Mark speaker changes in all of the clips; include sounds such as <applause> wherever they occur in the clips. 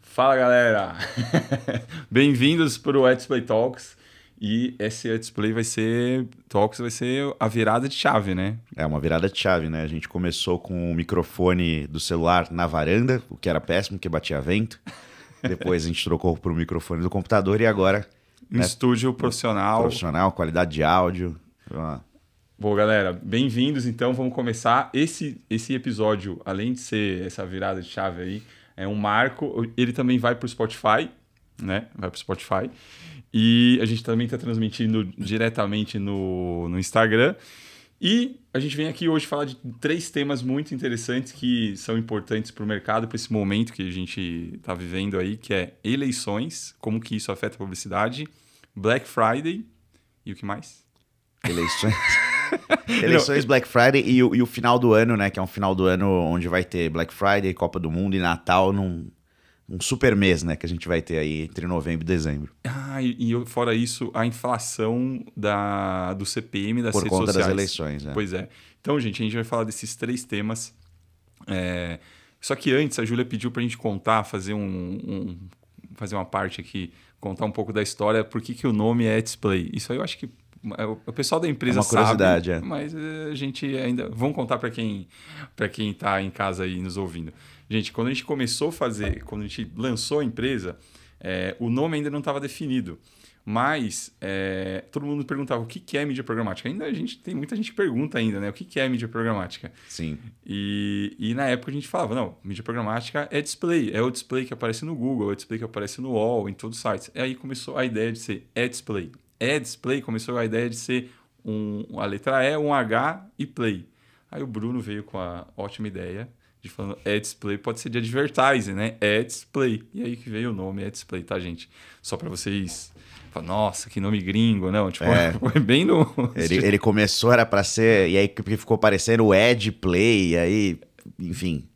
Speaker 1: Fala galera, <laughs> bem-vindos para o Display Talks e esse Display vai ser Talks vai ser a virada de chave, né?
Speaker 2: É uma virada de chave, né? A gente começou com o microfone do celular na varanda, o que era péssimo, porque batia vento. <laughs> Depois a gente trocou para o microfone do computador e agora
Speaker 1: um né? estúdio profissional,
Speaker 2: profissional, qualidade de áudio.
Speaker 1: Bom, galera, bem-vindos. Então, vamos começar esse esse episódio, além de ser essa virada de chave aí é um marco. Ele também vai para o Spotify, né? Vai para o Spotify. E a gente também está transmitindo diretamente no, no Instagram. E a gente vem aqui hoje falar de três temas muito interessantes que são importantes para o mercado, para esse momento que a gente está vivendo aí, que é eleições, como que isso afeta a publicidade, Black Friday e o que mais?
Speaker 2: Eleições. <laughs> Eleições, Black Friday e o, e o, final do ano, né? Que é um final do ano onde vai ter Black Friday, Copa do Mundo e Natal num um super mês, né? Que a gente vai ter aí entre novembro e dezembro.
Speaker 1: Ah, e, e fora isso, a inflação da, do CPM das
Speaker 2: Por
Speaker 1: redes
Speaker 2: conta
Speaker 1: sociais.
Speaker 2: das eleições, né?
Speaker 1: Pois é. Então, gente, a gente vai falar desses três temas. É... Só que antes, a Júlia pediu pra gente contar, fazer um, um, fazer uma parte aqui, contar um pouco da história, por que, que o nome é Display. Isso aí eu acho que o pessoal da empresa
Speaker 2: é uma curiosidade,
Speaker 1: sabe,
Speaker 2: é.
Speaker 1: mas eh, a gente ainda vamos contar para quem para quem está em casa aí nos ouvindo. Gente, quando a gente começou a fazer, quando a gente lançou a empresa, é, o nome ainda não estava definido. Mas é, todo mundo perguntava o que, que é mídia programática. Ainda a gente tem muita gente que pergunta ainda, né? O que, que é mídia programática?
Speaker 2: Sim.
Speaker 1: E, e na época a gente falava, não, mídia programática é display, é o display que aparece no Google, é o display que aparece no UOL, em todos os sites. E aí começou a ideia de ser é display é display começou a ideia de ser um, a letra E, um H e play. Aí o Bruno veio com a ótima ideia de falando é display, pode ser de advertising, né? É display. E aí que veio o nome é display, tá, gente? Só para vocês nossa, que nome gringo, não? Tipo, é. <laughs> foi bem no. <laughs>
Speaker 2: Ele, ele começou, era para ser. E aí ficou parecendo o Ed Play, e aí, enfim.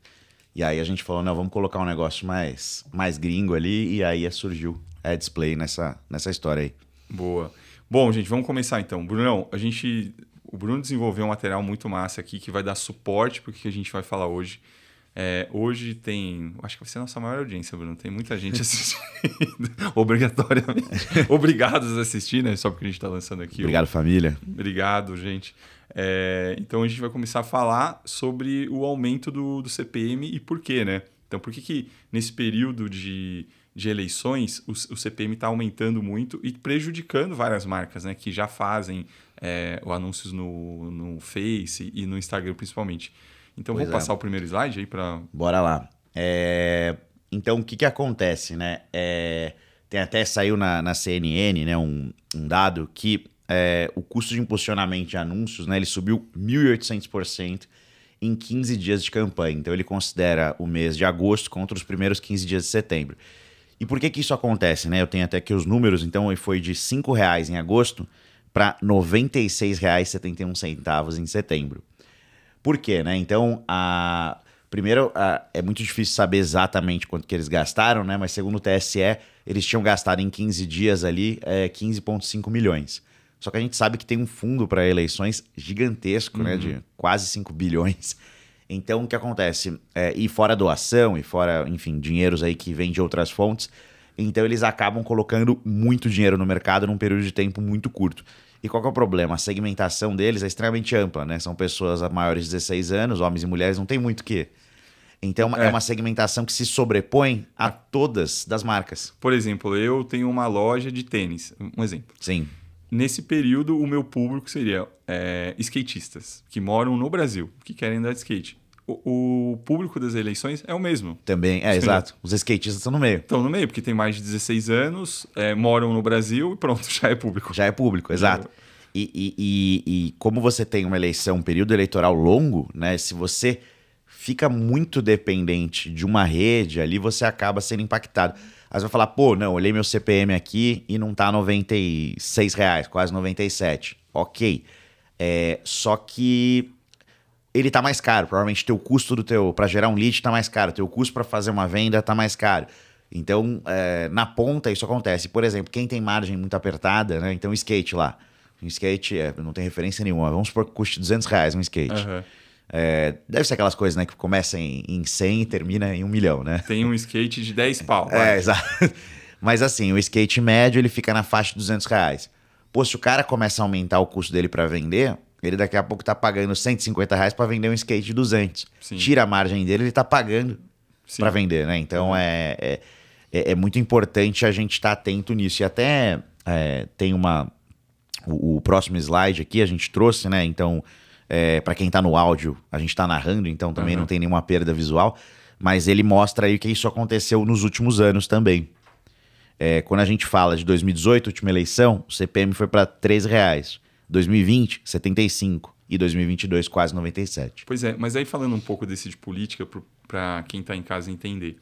Speaker 2: E aí a gente falou, não, vamos colocar um negócio mais, mais gringo ali, e aí surgiu Ed Display nessa, nessa história aí.
Speaker 1: Boa. Bom, gente, vamos começar então. Brunão, a gente. O Bruno desenvolveu um material muito massa aqui que vai dar suporte para o que a gente vai falar hoje. É, hoje tem. Acho que vai ser a nossa maior audiência, Bruno. Tem muita gente <laughs> assistindo. Obrigatoriamente. <laughs> Obrigados a assistir, né? Só porque a gente está lançando aqui.
Speaker 2: Obrigado, família.
Speaker 1: Obrigado, gente. É, então a gente vai começar a falar sobre o aumento do, do CPM e por quê, né? Então, por que, que nesse período de de eleições, o, o CPM está aumentando muito e prejudicando várias marcas né, que já fazem é, anúncios no, no Face e no Instagram principalmente. Então, pois vou é. passar o primeiro slide aí para.
Speaker 2: Bora lá. É... Então, o que, que acontece? Né? É... Tem até saiu na, na CNN né, um, um dado que é, o custo de impulsionamento de anúncios né, ele subiu 1.800% em 15 dias de campanha. Então, ele considera o mês de agosto contra os primeiros 15 dias de setembro. E por que que isso acontece, né? Eu tenho até aqui os números, então foi de R$ 5,00 em agosto para R$ 96,71 em setembro. Por quê, né? Então, a primeiro, a... é muito difícil saber exatamente quanto que eles gastaram, né? Mas segundo o TSE, eles tinham gastado em 15 dias ali é, 15,5 milhões. Só que a gente sabe que tem um fundo para eleições gigantesco, uhum. né? De quase 5 bilhões. Então, o que acontece? É, e fora doação, e fora, enfim, dinheiros aí que vêm de outras fontes, então eles acabam colocando muito dinheiro no mercado num período de tempo muito curto. E qual é o problema? A segmentação deles é extremamente ampla, né? São pessoas maiores de 16 anos, homens e mulheres, não tem muito o que. Então é. é uma segmentação que se sobrepõe a todas das marcas.
Speaker 1: Por exemplo, eu tenho uma loja de tênis, um exemplo.
Speaker 2: Sim.
Speaker 1: Nesse período, o meu público seria é, skatistas que moram no Brasil, que querem andar de skate o, público das eleições é o mesmo.
Speaker 2: Também, é, exato. Os skatistas estão no meio.
Speaker 1: Estão no meio, porque tem mais de 16 anos, é, moram no Brasil e pronto, <laughs> já é público.
Speaker 2: Já é público, exato. E, e, e, e, como você tem uma eleição, um período eleitoral longo, né? Se você fica muito dependente de uma rede ali, você acaba sendo impactado. Aí você vai falar, pô, não, olhei meu CPM aqui e não tá 96 reais, quase 97. Ok. É, só que ele tá mais caro. Provavelmente teu custo do teu para gerar um lead tá mais caro, teu custo para fazer uma venda tá mais caro. Então, é, na ponta isso acontece. Por exemplo, quem tem margem muito apertada, né? Então, skate lá. Um skate é, não tem referência nenhuma. Vamos supor que custe 200 reais um skate.
Speaker 1: Aham.
Speaker 2: É, deve ser aquelas coisas, né? Que começa em, em 100 e termina em um milhão, né?
Speaker 1: Tem um skate de 10 <laughs> pau.
Speaker 2: É, exato. Mas assim, o skate médio ele fica na faixa de 200 reais. Pô, se o cara começa a aumentar o custo dele para vender, ele daqui a pouco tá pagando 150 reais para vender um skate de 200.
Speaker 1: Sim.
Speaker 2: Tira a margem dele, ele tá pagando para vender, né? Então é, é, é, é muito importante a gente estar atento nisso. E até é, tem uma. O, o próximo slide aqui a gente trouxe, né? Então, é, para quem tá no áudio, a gente tá narrando, então também
Speaker 1: Uhum.
Speaker 2: não tem nenhuma perda visual. Mas ele mostra aí que isso aconteceu nos últimos anos também. É, quando a gente fala de 2018, última eleição, o CPM foi para 13 reais. 2020, 75. E 2022, quase 97.
Speaker 1: Pois é, mas aí falando um pouco desse de política para quem está em casa entender.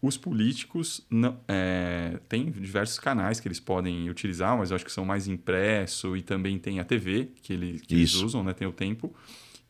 Speaker 1: Os políticos não, é, têm diversos canais que eles podem utilizar, mas eu acho que são mais impresso e também tem a TV que, ele, que eles usam, né? Tem o tempo.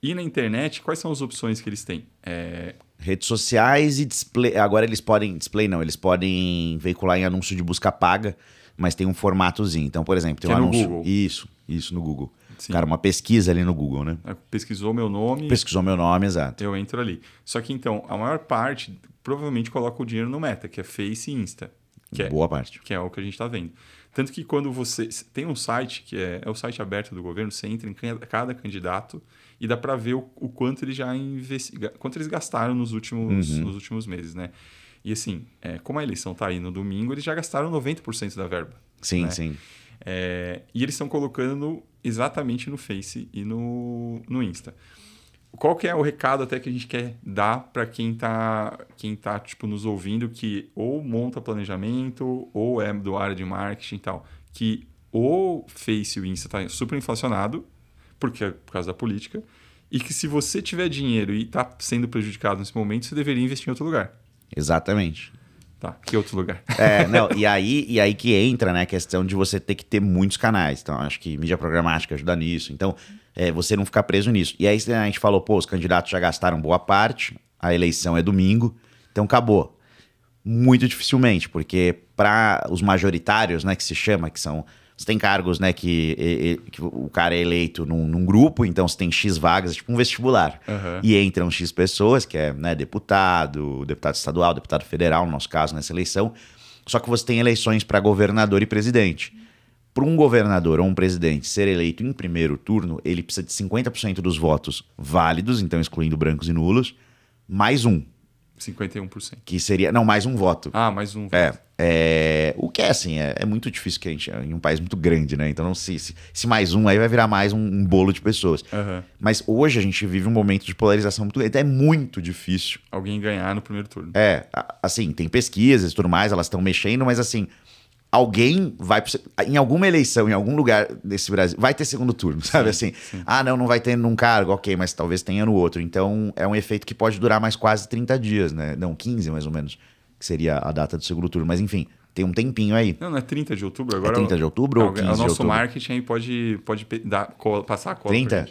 Speaker 1: E na internet, quais são as opções que eles têm? É,
Speaker 2: Redes sociais e display. Agora eles podem. Display não, eles podem veicular em anúncio de busca paga, mas tem um formatozinho. Então, por exemplo, tem
Speaker 1: Que
Speaker 2: um
Speaker 1: é no
Speaker 2: anúncio.
Speaker 1: Google.
Speaker 2: Isso, isso no Google.
Speaker 1: Sim.
Speaker 2: Cara, uma pesquisa ali no Google, né?
Speaker 1: pesquisou meu nome,
Speaker 2: Pesquisou meu nome, exato.
Speaker 1: eu entro ali. Só que então, a maior parte provavelmente coloca o dinheiro no Meta, que é Face e Insta. Que é,
Speaker 2: Boa parte.
Speaker 1: que é o que a gente está vendo. Tanto que quando você tem um site que é, é o site aberto do governo, você entra em ca- cada candidato e dá para ver o, o quanto eles já investiga, quanto eles gastaram nos últimos,
Speaker 2: Uhum.
Speaker 1: nos últimos meses, né? E assim, é, como a eleição tá aí no domingo, eles já gastaram 90% da verba.
Speaker 2: Sim,
Speaker 1: né?
Speaker 2: sim.
Speaker 1: É, e eles estão colocando exatamente no Face e no, no Insta. Qual que é o recado até que a gente quer dar para quem tá, quem tá tipo, nos ouvindo que ou monta planejamento ou é do área de marketing e tal, que o Face e o Insta tá super inflacionado porque por causa da política e que se você tiver dinheiro e tá sendo prejudicado nesse momento, você deveria investir em outro lugar.
Speaker 2: Exatamente.
Speaker 1: Tá, que outro lugar?
Speaker 2: É, <laughs> não, e aí, e aí que entra, né, a questão de você ter que ter muitos canais. Então, acho que mídia programática ajuda nisso. Então, é, você não ficar preso nisso. E aí a gente falou, pô, os candidatos já gastaram boa parte, a eleição é domingo, então acabou. Muito dificilmente, porque para os majoritários, né, que se chama, que são. Você tem cargos, né, que, que o cara é eleito num, num grupo, então você tem X vagas, tipo um vestibular.
Speaker 1: Aham.
Speaker 2: E entram X pessoas, que é né, deputado, deputado estadual, deputado federal, no nosso caso, nessa eleição. Só que você tem eleições para governador e presidente. Para um governador ou um presidente ser eleito em primeiro turno, ele precisa de 50% dos votos válidos, então excluindo brancos e nulos, mais um,
Speaker 1: 51%.
Speaker 2: que seria. Não, mais um voto.
Speaker 1: Ah, mais um.
Speaker 2: É, é, o que é assim, é, é muito difícil que a gente. Em um país muito grande, né? Então, não se, se, se mais um aí vai virar mais um, um bolo de pessoas.
Speaker 1: Aham.
Speaker 2: Mas hoje a gente vive um momento de polarização muito grande. É muito difícil.
Speaker 1: Alguém ganhar no primeiro turno.
Speaker 2: É, assim, tem pesquisas e tudo mais, elas estão mexendo, mas assim, alguém vai. pro Em alguma eleição, em algum lugar desse Brasil, vai ter segundo turno, <laughs> sabe? assim, ah, não, não vai ter num cargo, ok, mas talvez tenha no outro. Então, é um efeito que pode durar mais quase 30 dias, né? Não, 15 mais ou menos, que seria a data do segundo turno. Mas enfim, tem um tempinho aí.
Speaker 1: Não, não é 30 de outubro agora.
Speaker 2: 30 de outubro ou
Speaker 1: Alguém-
Speaker 2: 15
Speaker 1: O
Speaker 2: de
Speaker 1: nosso
Speaker 2: outubro?
Speaker 1: marketing aí pode, pode dar, passar a cola.
Speaker 2: 30?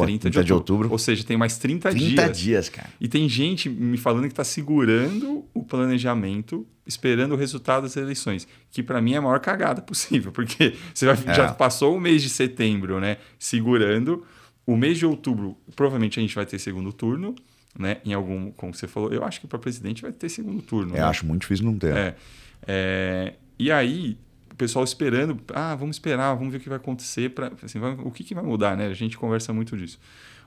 Speaker 2: Pô, 30 de outubro.
Speaker 1: Ou seja, tem mais 30,
Speaker 2: 30
Speaker 1: dias.
Speaker 2: dias, cara.
Speaker 1: E tem gente me falando que tá segurando o planejamento, esperando o resultado das eleições. Que para mim é a maior cagada <laughs> possível, porque você vai-
Speaker 2: É.
Speaker 1: já passou o mês de setembro, né? Segurando. O mês de outubro, provavelmente a gente vai ter segundo turno, né? Em algum, como você falou, eu acho que para presidente vai ter segundo turno.
Speaker 2: Eu
Speaker 1: né?
Speaker 2: acho muito difícil não ter.
Speaker 1: É. É, e aí, o pessoal esperando, ah, vamos esperar, vamos ver o que vai acontecer, pra, assim, vai- o que, que vai mudar, né? A gente conversa muito disso.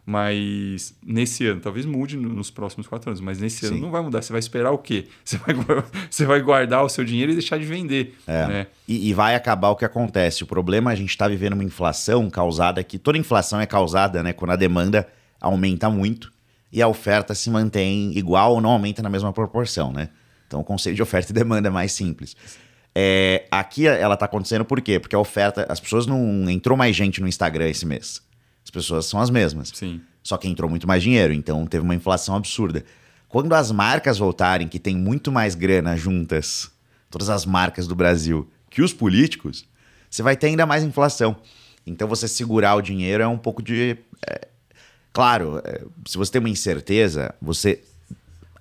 Speaker 1: Mas nesse ano, talvez mude no- nos próximos quatro anos, mas nesse ano
Speaker 2: Sim.
Speaker 1: não vai mudar. Você vai esperar o quê? <laughs> Você vai, você vai guardar o seu dinheiro e deixar de vender.
Speaker 2: É.
Speaker 1: Né?
Speaker 2: E, e vai acabar o que acontece. O problema é a gente está vivendo uma inflação causada que toda inflação é causada, né, quando a demanda aumenta muito e a oferta se mantém igual ou não aumenta na mesma proporção, né? Então o conceito de oferta e demanda é mais simples. É, aqui ela está acontecendo por quê? Porque a oferta, as pessoas não entrou mais gente no Instagram esse mês. As pessoas são as mesmas.
Speaker 1: Sim.
Speaker 2: Só que entrou muito mais dinheiro, então teve uma inflação absurda. Quando as marcas voltarem, que tem muito mais grana juntas, todas as marcas do Brasil, que os políticos, você vai ter ainda mais inflação. Então você segurar o dinheiro é um pouco de. é, Claro, é, se você tem uma incerteza, você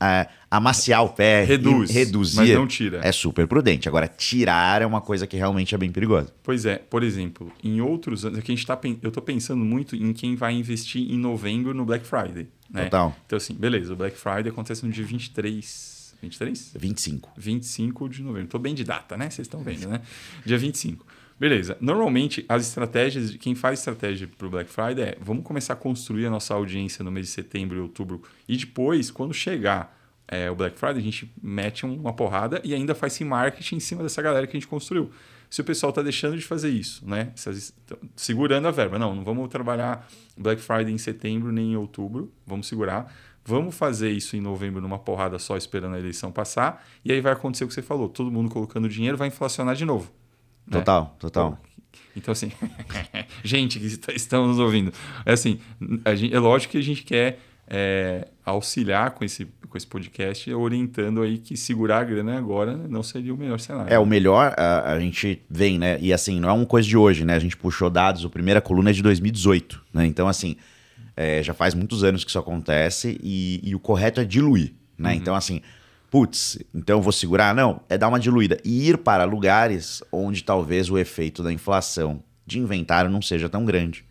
Speaker 2: é, amaciar o pé,
Speaker 1: Reduz,
Speaker 2: reduzir,
Speaker 1: mas não tira.
Speaker 2: é super prudente. Agora, tirar é uma coisa que realmente é bem perigosa.
Speaker 1: Pois é, por exemplo, em outros anos, aqui a gente tá, eu estou pensando muito em quem vai investir em novembro no Black Friday. Né?
Speaker 2: Total.
Speaker 1: Então, assim, beleza, o Black Friday acontece no dia 23. 23?
Speaker 2: 25.
Speaker 1: 25 de novembro. Tô bem de data, né? Vocês estão vendo, né? Dia 25. Beleza. Normalmente, as estratégias, quem faz estratégia para o Black Friday é vamos começar a construir a nossa audiência no mês de setembro e outubro. E depois, quando chegar é, o Black Friday, a gente mete um- uma porrada e ainda faz esse marketing em cima dessa galera que a gente construiu. Se o pessoal está deixando de fazer isso, né? Segurando a verba. Não, não vamos trabalhar Black Friday em setembro nem em outubro. Vamos segurar. Vamos fazer isso em novembro numa porrada só, esperando a eleição passar. E aí vai acontecer o que você falou: todo mundo colocando dinheiro vai inflacionar de novo. Né?
Speaker 2: Total, total.
Speaker 1: Então, assim, <laughs> gente que está- estão nos ouvindo, é assim, gente- é lógico que a gente quer é, auxiliar com esse, com esse podcast, orientando aí que segurar a grana agora não seria o melhor cenário.
Speaker 2: É, o melhor, a, a gente vem, né? E assim, não é uma coisa de hoje, né? A gente puxou dados, a primeira coluna é de 2018, né? Então, assim, é, já faz muitos anos que isso acontece e, e o correto é diluir, né? Então, assim, putz, então eu vou segurar? Não, é dar uma diluída. E ir para lugares onde talvez o efeito da inflação de inventário não seja tão grande.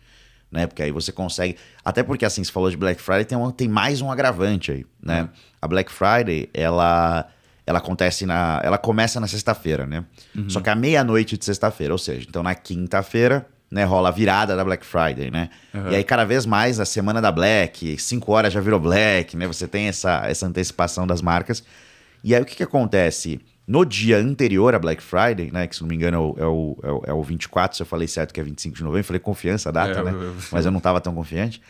Speaker 2: Né? Porque aí você consegue. Até porque, assim, você falou de Black Friday, tem, uma- tem mais um agravante aí, né? A Black Friday, ela, ela acontece na. Ela começa na sexta-feira, né? Só que à meia-noite de sexta-feira, ou seja, então na quinta-feira, né, rola a virada da Black Friday, né? E aí, cada vez mais, a semana da Black, 5 horas já virou Black, né? Você tem essa, essa antecipação das marcas. E aí, o que, que acontece? No dia anterior à Black Friday, né? Que se não me engano é o, é o, é o, é o 24, se eu falei certo que é 25 de novembro, falei confiança a data,
Speaker 1: É,
Speaker 2: né?
Speaker 1: eu-
Speaker 2: Mas eu não estava tão confiante.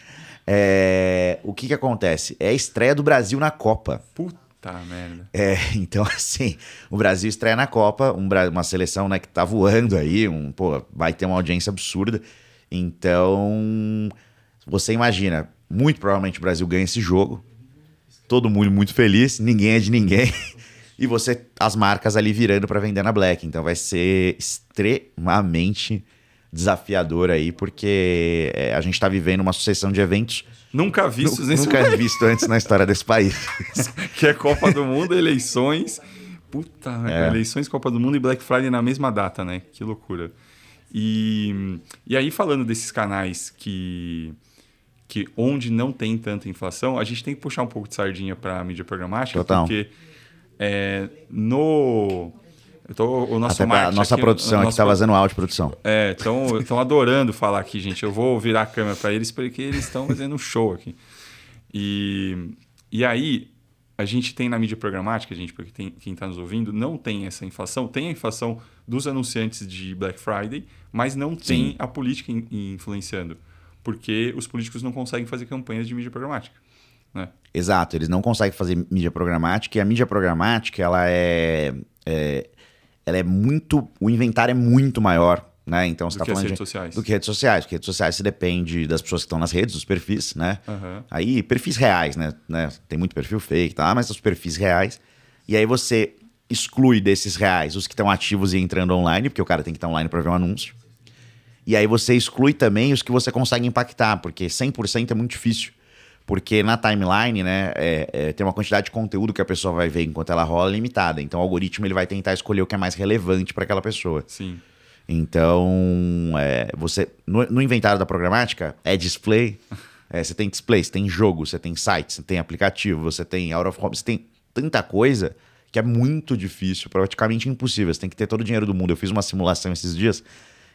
Speaker 2: É, o que, que acontece? É a estreia do Brasil na Copa.
Speaker 1: Puta merda.
Speaker 2: É, <laughs> então, assim, o Brasil estreia na Copa, um uma seleção né, que tá voando aí, um, pô, vai ter uma audiência absurda. Então, você imagina, muito provavelmente o Brasil ganha esse jogo, todo mundo muito feliz, ninguém é de ninguém, <laughs> e você, as marcas ali virando para vender na Black. Então, vai ser extremamente desafiador aí, porque é, a gente tá vivendo uma sucessão de eventos
Speaker 1: Nunca vistos nesse
Speaker 2: nunca visto antes na história desse país. <laughs>
Speaker 1: que é Copa do Mundo, eleições. Puta,
Speaker 2: É.
Speaker 1: eleições, Copa do Mundo e Black Friday na mesma data, né? Que loucura. E, e aí, falando desses canais que, que onde não tem tanta inflação, a gente tem que puxar um pouco de sardinha para mídia programática,
Speaker 2: Total.
Speaker 1: porque é, no. Tô, o nosso
Speaker 2: Até
Speaker 1: marketing
Speaker 2: nossa
Speaker 1: aqui,
Speaker 2: produção aqui
Speaker 1: nosso
Speaker 2: tá vazando áudio, produção.
Speaker 1: é, estão adorando falar aqui, gente. Eu vou virar a câmera para eles porque eles estão fazendo um show aqui. E, e aí, a gente tem na mídia programática, gente, porque tem, quem está nos ouvindo, não tem essa inflação. Tem a inflação dos anunciantes de Black Friday, mas não tem
Speaker 2: Sim.
Speaker 1: a política in- influenciando. Porque os políticos não conseguem fazer campanhas de mídia programática. Né?
Speaker 2: Exato, eles não conseguem fazer mídia programática e a mídia programática, ela é, é- ela é muito, o inventário é muito maior, né? Então você
Speaker 1: Do
Speaker 2: tá
Speaker 1: que as
Speaker 2: falando
Speaker 1: redes
Speaker 2: de,
Speaker 1: sociais.
Speaker 2: do que redes sociais, porque redes sociais você depende das pessoas que estão nas redes, dos perfis, né?
Speaker 1: Aham.
Speaker 2: Aí perfis reais, né? né? Tem muito perfil fake, tá? Mas os perfis reais. E aí você exclui desses reais os que estão ativos e entrando online, porque o cara tem que estar online para ver um anúncio. E aí você exclui também os que você consegue impactar, porque 100% é muito difícil. Porque na timeline, né, é- é, tem uma quantidade de conteúdo que a pessoa vai ver enquanto ela rola limitada. Então o algoritmo ele vai tentar escolher o que é mais relevante para aquela pessoa.
Speaker 1: Sim.
Speaker 2: Então, é, você no, no inventário da programática é display. <laughs> é, você tem display, você tem jogo, você tem site, você tem aplicativo, você tem out of home, você tem tanta coisa que é muito difícil, praticamente impossível. Você tem que ter todo o dinheiro do mundo. Eu fiz uma simulação esses dias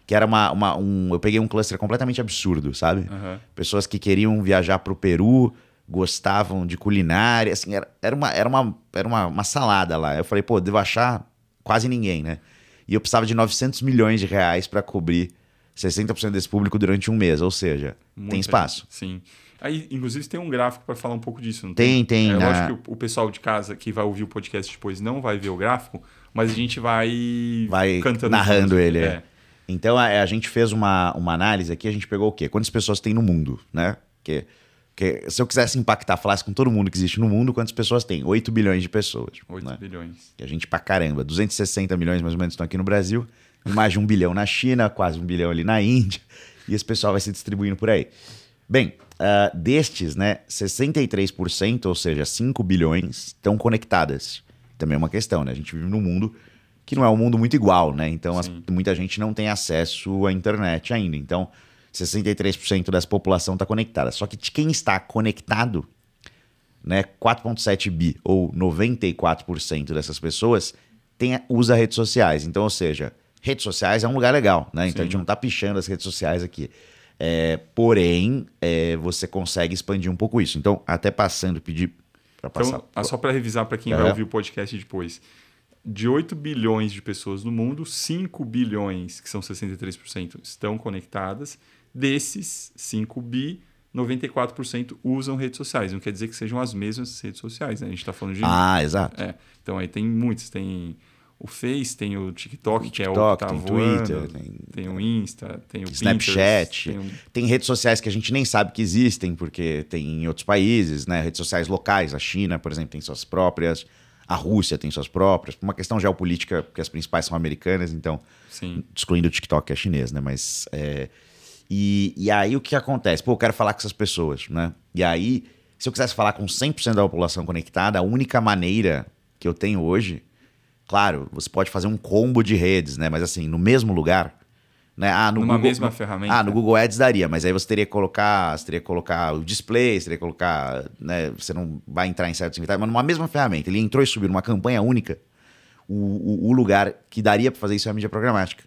Speaker 2: que era uma, uma- um, eu peguei um cluster completamente absurdo, sabe?
Speaker 1: Aham.
Speaker 2: Pessoas que queriam viajar para o Peru, gostavam de culinária, assim, era, era, uma, era, uma, era uma, uma salada lá. Eu falei, pô, devo achar quase ninguém, né? E eu precisava de 900 milhões de reais para cobrir 60% desse público durante um mês, ou seja,
Speaker 1: Muita
Speaker 2: tem espaço.
Speaker 1: gente, Sim. Aí, inclusive, tem um gráfico para falar um pouco disso. Não
Speaker 2: Tem, tem,
Speaker 1: É
Speaker 2: na-
Speaker 1: lógico que o, pessoal de casa que vai ouvir o podcast depois não vai ver o gráfico, mas a gente vai,
Speaker 2: Vai
Speaker 1: cantando
Speaker 2: narrando ele, é. Então a, a gente fez uma, uma análise aqui, a gente pegou o quê? Quantas pessoas tem no mundo, né? Que, que se eu quisesse impactar, falasse com todo mundo que existe no mundo, quantas pessoas tem? 8 bilhões de pessoas.
Speaker 1: 8
Speaker 2: né?
Speaker 1: bilhões.
Speaker 2: Que a gente pra caramba. 260 milhões mais ou menos estão aqui no Brasil, mais de um bilhão na China, quase um bilhão ali na Índia, e esse pessoal vai se distribuindo por aí. Bem, uh, destes, né, 63%, ou seja, 5 bilhões, estão conectadas. Também é uma questão, né? A gente vive num mundo que não é um mundo muito igual, né? Então, as, muita gente não tem acesso à internet ainda. Então, 63% dessa população está conectada. Só que de quem está conectado, né, 4,7 bi ou 94% dessas pessoas tem, usa redes sociais. Então, ou seja, redes sociais é um lugar legal, né? Então Sim. a gente não está pichando as redes sociais aqui. É, porém, é, você consegue expandir um pouco isso. Então, até passando, pedir para então, passar.
Speaker 1: Então, só para revisar para quem é. vai ouvir o podcast depois. De 8 bilhões de pessoas no mundo, 5 bilhões, que são 63%, estão conectadas. Desses 5 bi, 94% usam redes sociais. Não quer dizer que sejam as mesmas redes sociais, né? A gente está falando de.
Speaker 2: Ah, exato.
Speaker 1: É. Então aí tem muitos. Tem o Face, tem o TikTok, o TikTok que é o que tá
Speaker 2: tem
Speaker 1: voando,
Speaker 2: Twitter, tem,
Speaker 1: tem o Insta, tem o
Speaker 2: Snapchat.
Speaker 1: Pinterest, tem,
Speaker 2: tem, redes sociais que a gente nem sabe que existem, porque tem em outros países, né? Redes sociais locais. A China, por exemplo, tem suas próprias. A Rússia tem suas próprias. Por uma questão geopolítica, porque as principais são americanas, então.
Speaker 1: Sim.
Speaker 2: Excluindo o TikTok, que é chinês, né? Mas. É, e, e aí o que acontece? Pô, eu quero falar com essas pessoas, né? E aí, se eu quisesse falar com 100% da população conectada, a única maneira que eu tenho hoje, claro, você pode fazer um combo de redes, né? Mas assim, no mesmo lugar, né? Ah, no
Speaker 1: Numa
Speaker 2: Google,
Speaker 1: mesma
Speaker 2: no,
Speaker 1: ferramenta.
Speaker 2: Ah, no Google Ads daria, mas aí você teria que colocar, você teria que colocar o display, você teria que colocar, né? Você não vai entrar em certos inventários, mas numa mesma ferramenta. Ele entrou e subiu numa campanha única. O, o, o lugar que daria para fazer isso é a mídia programática.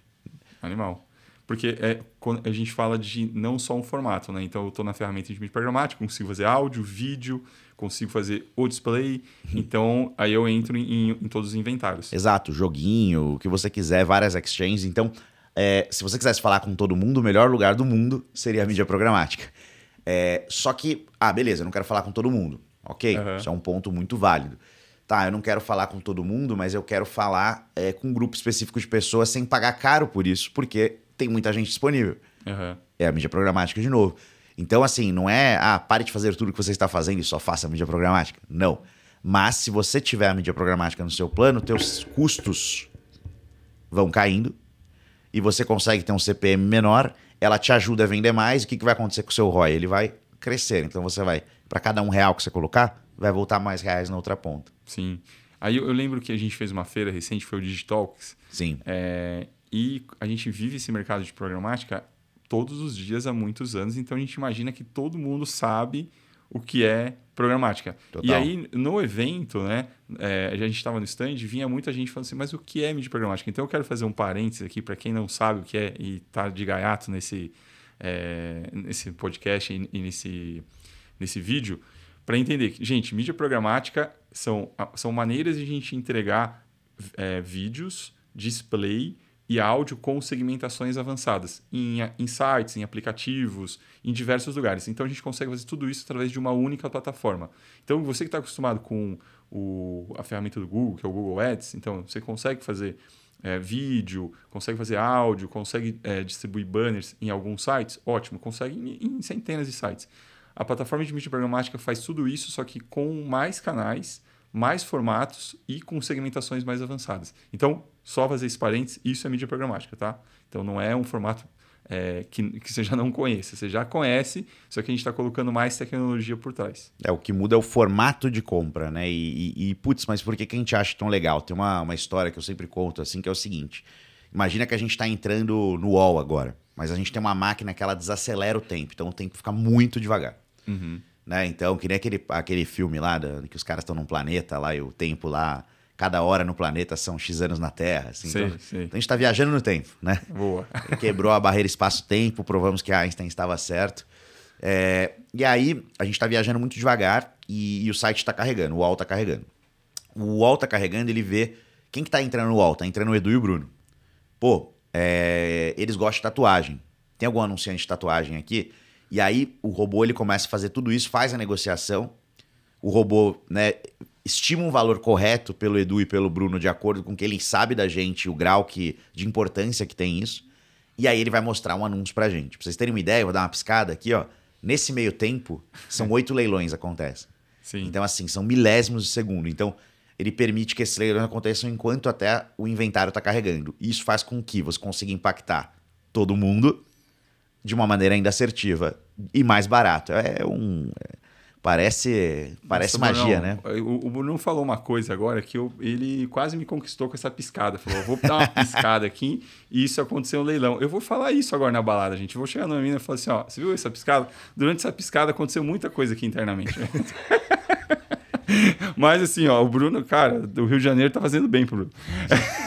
Speaker 1: Animal. Porque é, a gente fala de não só um formato, né? Então eu estou na ferramenta de mídia programática, consigo fazer áudio, vídeo, consigo fazer o display. Uhum. Então aí eu entro em, em, todos os inventários.
Speaker 2: Exato, joguinho, o que você quiser, várias exchanges. Então, é, se você quisesse falar com todo mundo, o melhor lugar do mundo seria a mídia programática. É, só que, ah, beleza, eu não quero falar com todo mundo. Ok? Uhum. Isso é um ponto muito válido. Tá, eu não quero falar com todo mundo, mas eu quero falar é, com um grupo específico de pessoas sem pagar caro por isso, porque tem muita gente disponível.
Speaker 1: Uhum.
Speaker 2: É a mídia programática de novo. Então, assim, não é, ah, pare de fazer tudo que você está fazendo e só faça a mídia programática. Não. Mas se você tiver a mídia programática no seu plano, teus custos vão caindo e você consegue ter um CPM menor, ela te ajuda a vender mais. E o que, que vai acontecer com o seu ROI? Ele vai crescer. Então você vai, para cada um real que você colocar, vai voltar mais reais na outra ponta.
Speaker 1: Sim. Aí eu, eu lembro que a gente fez uma feira recente, foi o Digitalks.
Speaker 2: Sim.
Speaker 1: É, e a gente vive esse mercado de programática todos os dias há muitos anos, então a gente imagina que todo mundo sabe o que é programática.
Speaker 2: Total.
Speaker 1: E aí, no evento, né, é, a gente estava no stand, vinha muita gente falando assim, mas o que é mídia programática? Então eu quero fazer um parênteses aqui para quem não sabe o que é e está de gaiato nesse, é, nesse podcast e, e nesse, nesse vídeo, para entender que, gente, mídia programática são, são maneiras de a gente entregar é, vídeos, display e áudio com segmentações avançadas em, em sites, em aplicativos, em diversos lugares. Então a gente consegue fazer tudo isso através de uma única plataforma. Então você que está acostumado com o, a ferramenta do Google, que é o Google Ads, então você consegue fazer é, vídeo, consegue fazer áudio, consegue é, distribuir banners em alguns sites, ótimo, consegue em, em centenas de sites. A plataforma de mídia programática faz tudo isso, só que com mais canais mais formatos e com segmentações mais avançadas. Então, só fazer esse parênteses, isso é mídia programática, tá? Então, não é um formato é, que, que você já não conhece. Você já conhece, só que a gente está colocando mais tecnologia por trás.
Speaker 2: É, o que muda é o formato de compra, né? E, e, e putz, mas por que, que a gente acha tão legal? Tem uma, uma história que eu sempre conto, assim, que é o seguinte. Imagina que a gente está entrando no UOL agora, mas a gente tem uma máquina que ela desacelera o tempo, então o tempo fica muito devagar.
Speaker 1: Uhum.
Speaker 2: Né? Então, que nem aquele, aquele filme lá, da, que os caras estão num planeta lá e o tempo lá, cada hora no planeta são X anos na Terra. Assim,
Speaker 1: sim,
Speaker 2: então,
Speaker 1: sim.
Speaker 2: então, a gente está viajando no tempo, né?
Speaker 1: Boa.
Speaker 2: Quebrou a barreira espaço-tempo, provamos que Einstein estava certo. É, e aí, a gente está viajando muito devagar e, e o site está carregando, o UOL está carregando. O UOL está carregando, ele vê quem que tá entrando no UOL? Está entrando o Edu e o Bruno. Pô, é, eles gostam de tatuagem. Tem algum anunciante de tatuagem aqui? E aí o robô ele começa a fazer tudo isso, faz a negociação. O robô, né, estima um valor correto pelo Edu e pelo Bruno de acordo com o que ele sabe da gente, o grau que, de importância que tem isso. E aí ele vai mostrar um anúncio pra gente. Pra vocês terem uma ideia, eu vou dar uma piscada aqui, ó. Nesse meio tempo, são oito <laughs> leilões acontecem.
Speaker 1: Sim.
Speaker 2: Então, assim, são milésimos de segundo. Então, ele permite que esses leilões aconteçam enquanto até o inventário está carregando. Isso faz com que você consiga impactar todo mundo de uma maneira ainda assertiva e mais barato. É um. parece parece
Speaker 1: Nossa,
Speaker 2: magia, né?
Speaker 1: O, o Bruno falou uma coisa agora que eu- ele quase me conquistou com essa piscada. Falou, vou dar uma piscada aqui e isso aconteceu no leilão. Eu vou falar isso agora na balada, gente. Eu vou chegar numa menina e falar assim, ó, você viu essa piscada? Durante essa piscada aconteceu muita coisa aqui internamente. <laughs> <laughs> Mas assim, ó, o Bruno, cara, do Rio de Janeiro tá fazendo bem pro Bruno.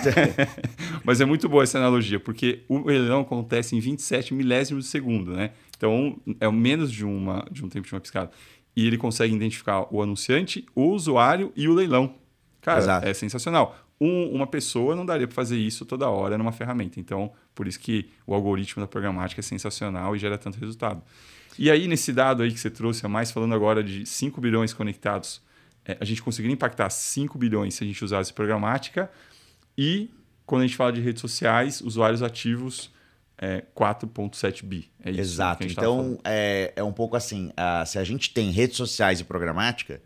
Speaker 1: <laughs> Mas é muito boa essa analogia, porque o leilão acontece em 27 milésimos de segundo, né? Então, é menos de, uma, de um tempo de uma piscada. E ele consegue identificar o anunciante, o usuário e o leilão. Cara,
Speaker 2: Exato.
Speaker 1: é sensacional. Um- uma pessoa não daria para fazer isso toda hora numa ferramenta. Então, por isso que o algoritmo da programática é sensacional e gera tanto resultado. E aí, nesse dado aí que você trouxe a mais, falando agora de 5 bilhões conectados, a gente conseguiria impactar 5 bilhões se a gente usasse programática. E quando a gente fala de redes sociais, usuários ativos, é 4,7 bi. É isso
Speaker 2: Exato.
Speaker 1: a.
Speaker 2: Então, é, é um pouco assim: ah, se a gente tem redes sociais e programática,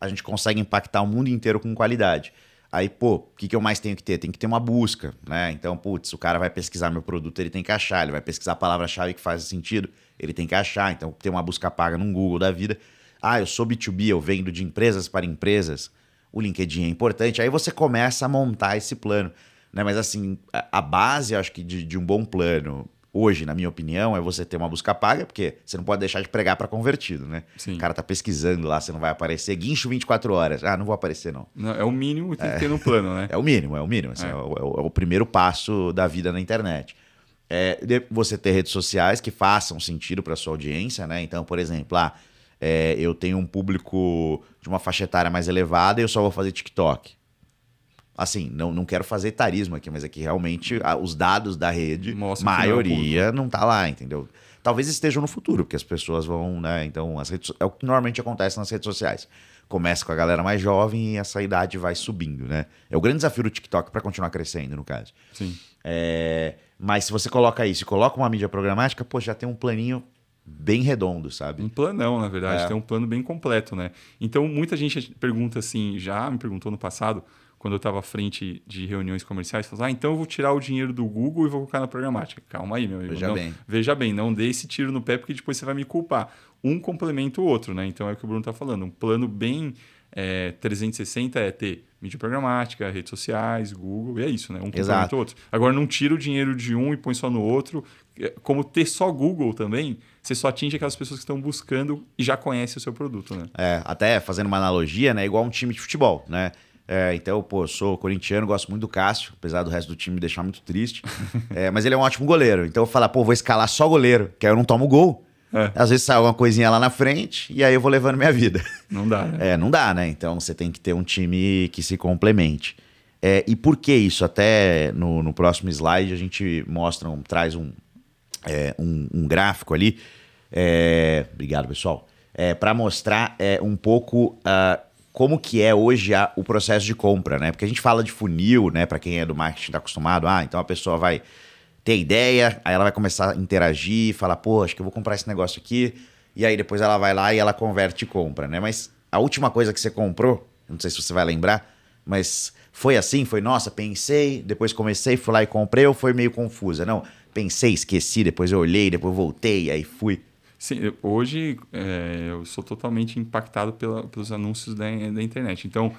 Speaker 2: a gente consegue impactar o mundo inteiro com qualidade. Aí, pô, o que, que eu mais tenho que ter? Tem que ter uma busca, né? Então, putz, o cara vai pesquisar meu produto, ele tem que achar, ele vai pesquisar a palavra-chave que faz sentido, ele tem que achar. Então, tem uma busca paga num Google da vida. Ah, eu sou B2B, eu vendo de empresas para empresas. O LinkedIn é importante. Aí você começa a montar esse plano. Né? Mas assim, a, base, acho que, de, de um bom plano, hoje, na minha opinião, é você ter uma busca paga, porque você não pode deixar de pregar para convertido, né?
Speaker 1: Sim.
Speaker 2: O cara tá pesquisando lá, você não vai aparecer. Guincho 24 horas. Ah, não vou aparecer, não.
Speaker 1: Não, é o mínimo que tem que ter no plano, né? <laughs>
Speaker 2: É o mínimo, é o mínimo. assim,
Speaker 1: É.
Speaker 2: é. o, é o- é primeiro passo da vida na internet. É, você ter redes sociais que façam sentido para sua audiência, né? Então, por exemplo, ah, é, eu tenho um público de uma faixa etária mais elevada e eu só vou fazer TikTok. Assim, não, não quero fazer etarismo aqui, mas aqui realmente ah, os dados da rede,
Speaker 1: Mostra que é
Speaker 2: maioria não tá lá, entendeu? Talvez estejam no futuro, porque as pessoas vão, né? Então, as redes, é o que normalmente acontece nas redes sociais. Começa com a galera mais jovem e essa idade vai subindo, né? É o grande desafio do TikTok para continuar crescendo, no caso.
Speaker 1: Sim.
Speaker 2: É, mas se você coloca isso e coloca uma mídia programática, pô, já tem um planinho bem redondo, sabe?
Speaker 1: Um planão, na verdade,
Speaker 2: É.
Speaker 1: tem um plano bem completo, né? Então, muita gente pergunta assim, já me perguntou no passado, quando eu estava à frente de reuniões comerciais, falou, ah, então eu vou tirar o dinheiro do Google e vou colocar na programática. Calma aí, meu amigo.
Speaker 2: Veja
Speaker 1: não,
Speaker 2: bem.
Speaker 1: Veja bem, não dê esse tiro no pé, porque depois você vai me culpar. Um complementa o outro, né? Então, é o que o Bruno está falando. Um plano bem é, 360 é ter mídia programática, redes sociais, Google, e é isso, né? Um complementa o outro. Agora, não tira o dinheiro de um e põe só no outro. É, Como ter só Google também, você só atinge aquelas pessoas que estão buscando e já conhecem o seu produto, né?
Speaker 2: É, até fazendo uma analogia, né? Igual um time de futebol, né? É, então, pô, eu sou corintiano, gosto muito do Cássio, apesar do resto do time me deixar muito triste. <laughs> É, mas ele é um ótimo goleiro. Então eu falo, pô, vou escalar só goleiro, que aí eu não tomo gol.
Speaker 1: É.
Speaker 2: Às vezes sai alguma coisinha lá na frente e aí eu vou levando minha vida.
Speaker 1: Não dá, né?
Speaker 2: É, não dá, né? Então você tem que ter um time que se complemente. É, e por que isso? Até no, no próximo slide a gente mostra, um, traz um, é, um, um gráfico ali. É, obrigado, pessoal. É, para mostrar é, um pouco ah, como que é hoje a- o processo de compra, né? Porque a gente fala de funil, né? Para quem é do marketing está acostumado, ah, então a pessoa vai ter ideia, aí ela vai começar a interagir, falar, pô, acho que eu vou comprar esse negócio aqui, e aí depois ela vai lá e ela converte e compra, né? Mas a última coisa que você comprou, não sei se você vai lembrar, mas foi assim, foi, nossa, pensei, depois comecei, fui lá e comprei, ou foi meio confusa? Não, pensei, esqueci, depois eu olhei, depois eu voltei, aí fui.
Speaker 1: Sim, hoje é, eu sou totalmente impactado pela- pelos anúncios da, da internet. Então,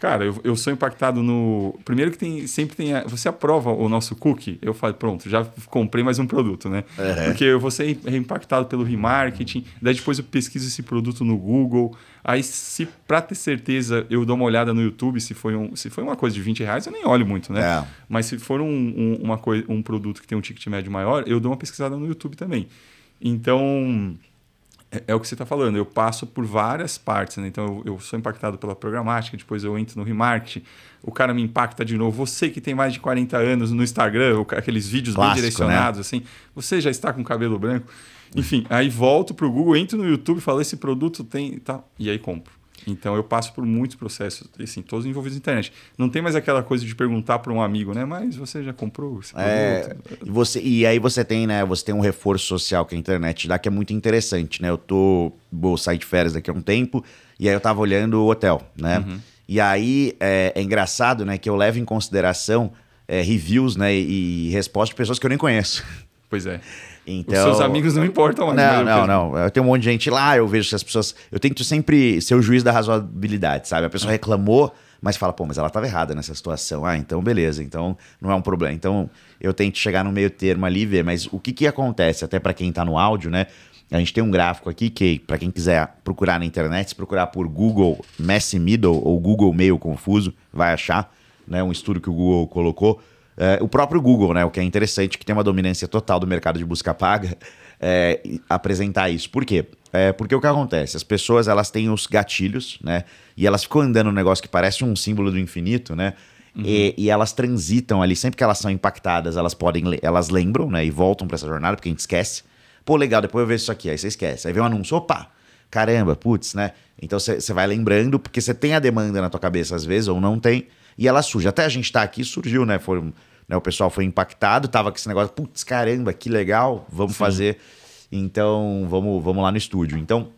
Speaker 1: cara, eu, eu sou impactado no. Primeiro que tem, sempre tem. a- você aprova o nosso cookie, eu falo, pronto, já comprei mais um produto, né? Porque eu vou ser impactado pelo remarketing, daí depois eu pesquiso esse produto no Google. Aí, se para ter certeza, eu dou uma olhada no YouTube, se foi, um, se foi uma coisa de 20 reais, eu nem olho muito, né?
Speaker 2: É.
Speaker 1: Mas se for um, um, uma coi- um produto que tem um ticket médio maior, eu dou uma pesquisada no YouTube também. Então, é, é o que você está falando. Eu passo por várias partes. Né? Então, eu, eu sou impactado pela programática, depois eu entro no remarketing, o cara me impacta de novo. Você que tem mais de 40 anos no Instagram, aqueles vídeos bem direcionados, assim, você já está com cabelo branco. Enfim, aí volto para o Google, entro no YouTube, falo, esse produto tem... Tá, e aí compro. Então, eu passo por muitos processos, assim, todos envolvidos na internet. Não tem mais aquela coisa de perguntar para um amigo, né? Mas você já comprou produto?
Speaker 2: É, e, você, e aí você tem, né? Você tem um reforço social que a internet dá que é muito interessante, né? Eu tô. Vou sair de férias daqui a um tempo, e aí eu tava olhando o hotel, né? E aí é, é engraçado, né, que eu levo em consideração é, reviews, né? E, e respostas de pessoas que eu nem conheço.
Speaker 1: Pois é. <laughs>
Speaker 2: Então,
Speaker 1: Os seus amigos não importam mais.
Speaker 2: Não,
Speaker 1: mas
Speaker 2: não, não. Eu tenho um monte de gente lá, eu vejo que as pessoas. Eu tento sempre ser o juiz da razoabilidade, sabe? A pessoa reclamou, mas fala, pô, mas ela estava errada nessa situação. Ah, então beleza, então não é um problema. Então eu tento chegar no meio termo ali e ver, mas o que que acontece, até para quem tá no áudio, né? A gente tem um gráfico aqui que, para quem quiser procurar na internet, se procurar por Google Messi Middle ou Google Meio Confuso, vai achar, né? Um estudo que o Google colocou. É, o próprio Google, né? O que é interessante, que tem uma dominância total do mercado de busca paga, é, apresentar isso. Por quê? É, porque o que acontece? As pessoas elas têm os gatilhos, né? E elas ficam andando num negócio que parece um símbolo do infinito, né? E, e elas transitam ali, sempre que elas são impactadas, elas podem, elas lembram, né? E voltam para essa jornada, porque a gente esquece. Pô, legal, depois eu vejo isso aqui, aí você esquece. Aí vem um anúncio, opa, caramba, putz, né? Então você vai lembrando, porque você tem a demanda na tua cabeça às vezes, ou não tem, e ela surge. Até a gente tá aqui, surgiu, né? Foi, um- né o pessoal foi impactado, tava com esse negócio, putz, caramba, que legal, vamos fazer. Então, vamos, vamos lá no estúdio. Então,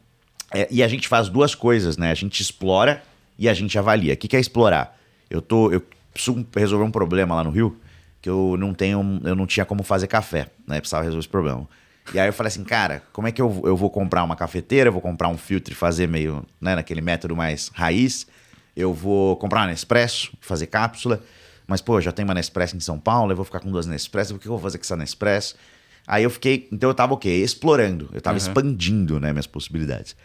Speaker 2: é, e a gente faz duas coisas, né? A gente explora e a gente avalia. O que, que é explorar? Eu tô. Eu preciso resolver um problema lá no Rio que eu não tenho. Eu não tinha como fazer café, né? Precisava resolver esse problema. E aí eu falei assim, cara, como é que eu, eu vou comprar uma cafeteira, eu vou comprar um filtro e fazer meio, né, naquele método mais raiz. Eu vou comprar uma Nespresso, fazer cápsula. Mas, pô, já tenho uma Nespresso em São Paulo, eu vou ficar com duas Nespresso, o que eu vou fazer com essa Nespresso? Aí eu fiquei, então eu tava o quê? Explorando, eu tava
Speaker 1: Uhum.
Speaker 2: expandindo, né, minhas possibilidades.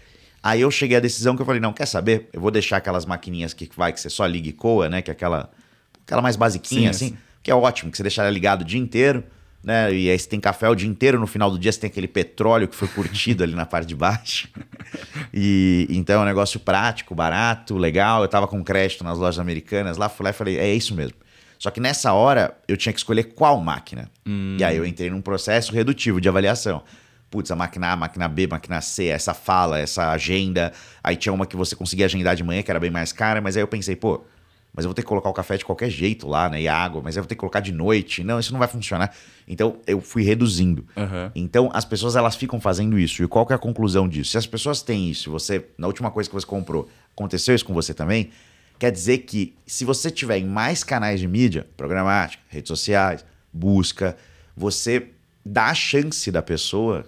Speaker 2: Aí eu cheguei à decisão que eu falei, não, quer saber? Eu vou deixar aquelas maquininhas que vai, que você só liga e coa, né, que é aquela, aquela mais basiquinha,
Speaker 1: Sim,
Speaker 2: assim, que é ótimo, que você deixa ela ligada o dia inteiro, né, e aí você tem café o dia inteiro, no final do dia você tem aquele petróleo que foi curtido ali na parte de baixo. <laughs> E então é um negócio prático, barato, legal. Eu tava com crédito nas lojas americanas lá, fui lá e falei, é isso mesmo. Só que nessa hora eu tinha que escolher qual máquina. E aí eu entrei num processo redutivo de avaliação. Putz, a máquina A, máquina B, máquina C, essa fala, essa agenda. Aí tinha uma que você conseguia agendar de manhã, que era bem mais cara, mas aí eu pensei, pô, mas eu vou ter que colocar o café de qualquer jeito lá, né? E a água, mas eu vou ter que colocar de noite. Não, isso não vai funcionar. Então eu fui reduzindo.
Speaker 1: Aham.
Speaker 2: Então, as pessoas elas ficam fazendo isso. E qual que é a conclusão disso? Se as pessoas têm isso, você, na última coisa que você comprou, aconteceu isso com você também, quer dizer que se você tiver em mais canais de mídia, programática, redes sociais, busca, você dá a chance da pessoa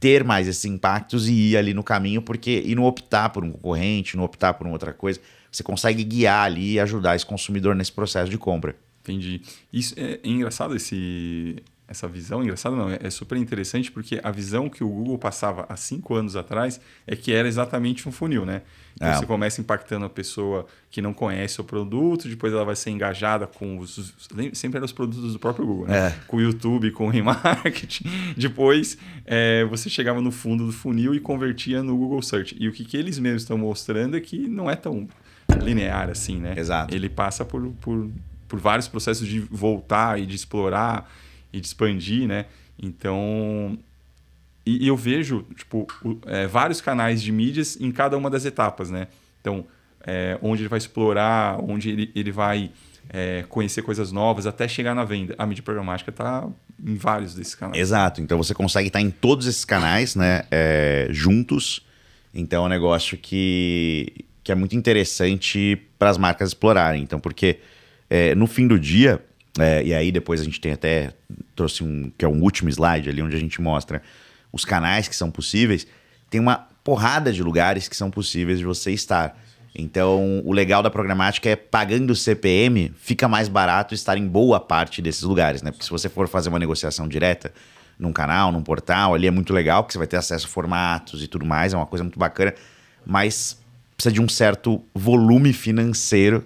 Speaker 2: ter mais esses impactos e ir ali no caminho, porque e não optar por um concorrente, não optar por uma outra coisa, você consegue guiar ali e ajudar esse consumidor nesse processo de compra.
Speaker 1: Entendi. Isso é, é engraçado esse, essa visão. Engraçado não, é, é super interessante porque a visão que o Google passava há cinco anos atrás é que era exatamente um funil, né? Então
Speaker 2: É.
Speaker 1: você começa impactando a pessoa que não conhece o produto, depois ela vai ser engajada com os. os- sempre eram os produtos do próprio Google, né?
Speaker 2: É.
Speaker 1: Com o YouTube, com o remarketing. <laughs> Depois é, você chegava no fundo do funil e convertia no Google Search. E o que, que eles mesmos estão mostrando é que não é tão linear assim, né?
Speaker 2: Exato.
Speaker 1: Ele passa por, por, por vários processos de voltar e de explorar e de expandir, né? Então, e, e eu vejo, tipo, o- é, vários canais de mídias em cada uma das etapas, né? Então, é, onde ele vai explorar, onde ele, ele vai é, conhecer coisas novas, até chegar na venda. A mídia programática está em vários desses canais.
Speaker 2: Exato. Então você consegue estar em todos esses canais, né? é, juntos. Então é um negócio que, que é muito interessante para as marcas explorarem. Então, porque é, no fim do dia, é, e aí depois a gente tem até trouxe um que é um último slide ali onde a gente mostra os canais que são possíveis. Tem uma porrada de lugares que são possíveis de você estar. Então, o legal da programática é pagando CPM, fica mais barato estar em boa parte desses lugares, né? Porque se você for fazer uma negociação direta num canal, num portal, ali é muito legal, porque você vai ter acesso a formatos e tudo mais, é uma coisa muito bacana, mas precisa de um certo volume financeiro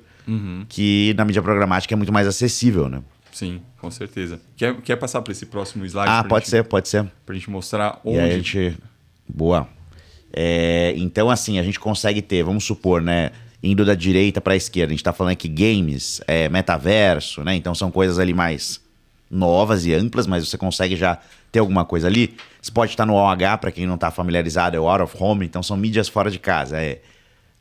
Speaker 2: que na mídia programática é muito mais acessível, né?
Speaker 1: Sim, com certeza. Quer, quer passar para esse próximo slide?
Speaker 2: Ah, pode
Speaker 1: gente,
Speaker 2: ser, pode ser.
Speaker 1: Para a gente mostrar
Speaker 2: E aí a
Speaker 1: onde...
Speaker 2: gente. Boa. É, então, assim, a gente consegue ter, vamos supor, né? Indo da direita para a esquerda, a gente tá falando aqui games, é, metaverso, né? Então são coisas ali mais novas e amplas, mas você consegue já ter alguma coisa ali. Você pode estar no OH, para quem não tá familiarizado, é o out of home, então são mídias fora de casa. É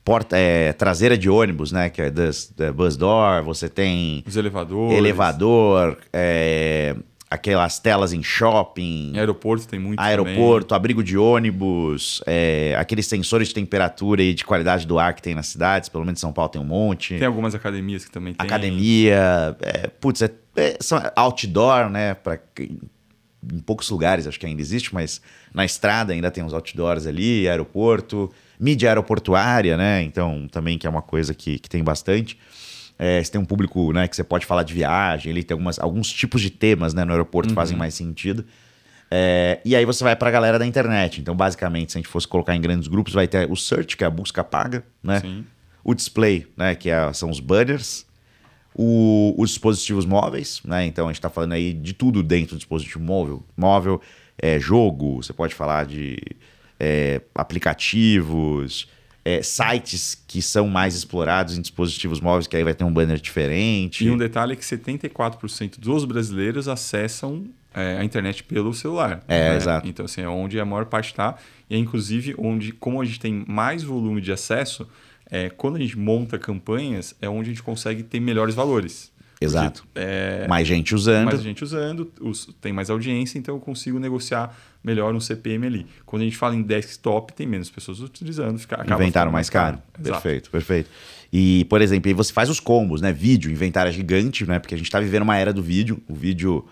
Speaker 2: porta, é, traseira de ônibus, né? Que é é bus door, você tem
Speaker 1: Os elevadores.
Speaker 2: elevador, é, aquelas telas em shopping.
Speaker 1: Em aeroporto tem muito
Speaker 2: Aeroporto, abrigo de ônibus, é, aqueles sensores de temperatura e de qualidade do ar que tem nas cidades, pelo menos em São Paulo tem um monte.
Speaker 1: também. Tem algumas academias que também tem.
Speaker 2: Academia, é, putz, é, é, são outdoor, né? Pra em poucos lugares acho que ainda existe, mas na estrada ainda tem uns outdoors ali, aeroporto, mídia aeroportuária, né? Então, também que é uma coisa que, que tem bastante. É, você tem um público né, que você pode falar de viagem, ele tem algumas, alguns tipos de temas né, no aeroporto que fazem mais sentido. É, e aí você vai para a galera da internet. Então, basicamente, se a gente fosse colocar em grandes grupos, vai ter o search, que é a busca paga, né?
Speaker 1: Sim.
Speaker 2: O display, né, que é- são os banners. O- os dispositivos móveis, né? Então a gente está falando aí de tudo dentro do dispositivo móvel. Móvel, é, jogo, você pode falar de é, aplicativos, é, sites que são mais explorados em dispositivos móveis, que aí vai ter um banner diferente.
Speaker 1: E um detalhe é que 74% dos brasileiros acessam é, a internet pelo celular.
Speaker 2: É, exato.
Speaker 1: Então, assim, é onde a maior parte está. E é, inclusive, onde, como a gente tem mais volume de acesso, é, quando a gente monta campanhas, é onde a gente consegue ter melhores valores.
Speaker 2: Exato.
Speaker 1: É,
Speaker 2: Mais gente usando.
Speaker 1: mais gente usando, os- tem mais audiência, então eu consigo negociar melhor um CPM ali. Quando a gente fala em desktop, tem menos pessoas utilizando, fica,
Speaker 2: Inventaram mais caro.
Speaker 1: Exato.
Speaker 2: Perfeito, perfeito. E, por exemplo, aí você faz os combos, né? Vídeo, inventário é gigante, né? Porque a gente tá vivendo uma era do vídeo. O vídeo.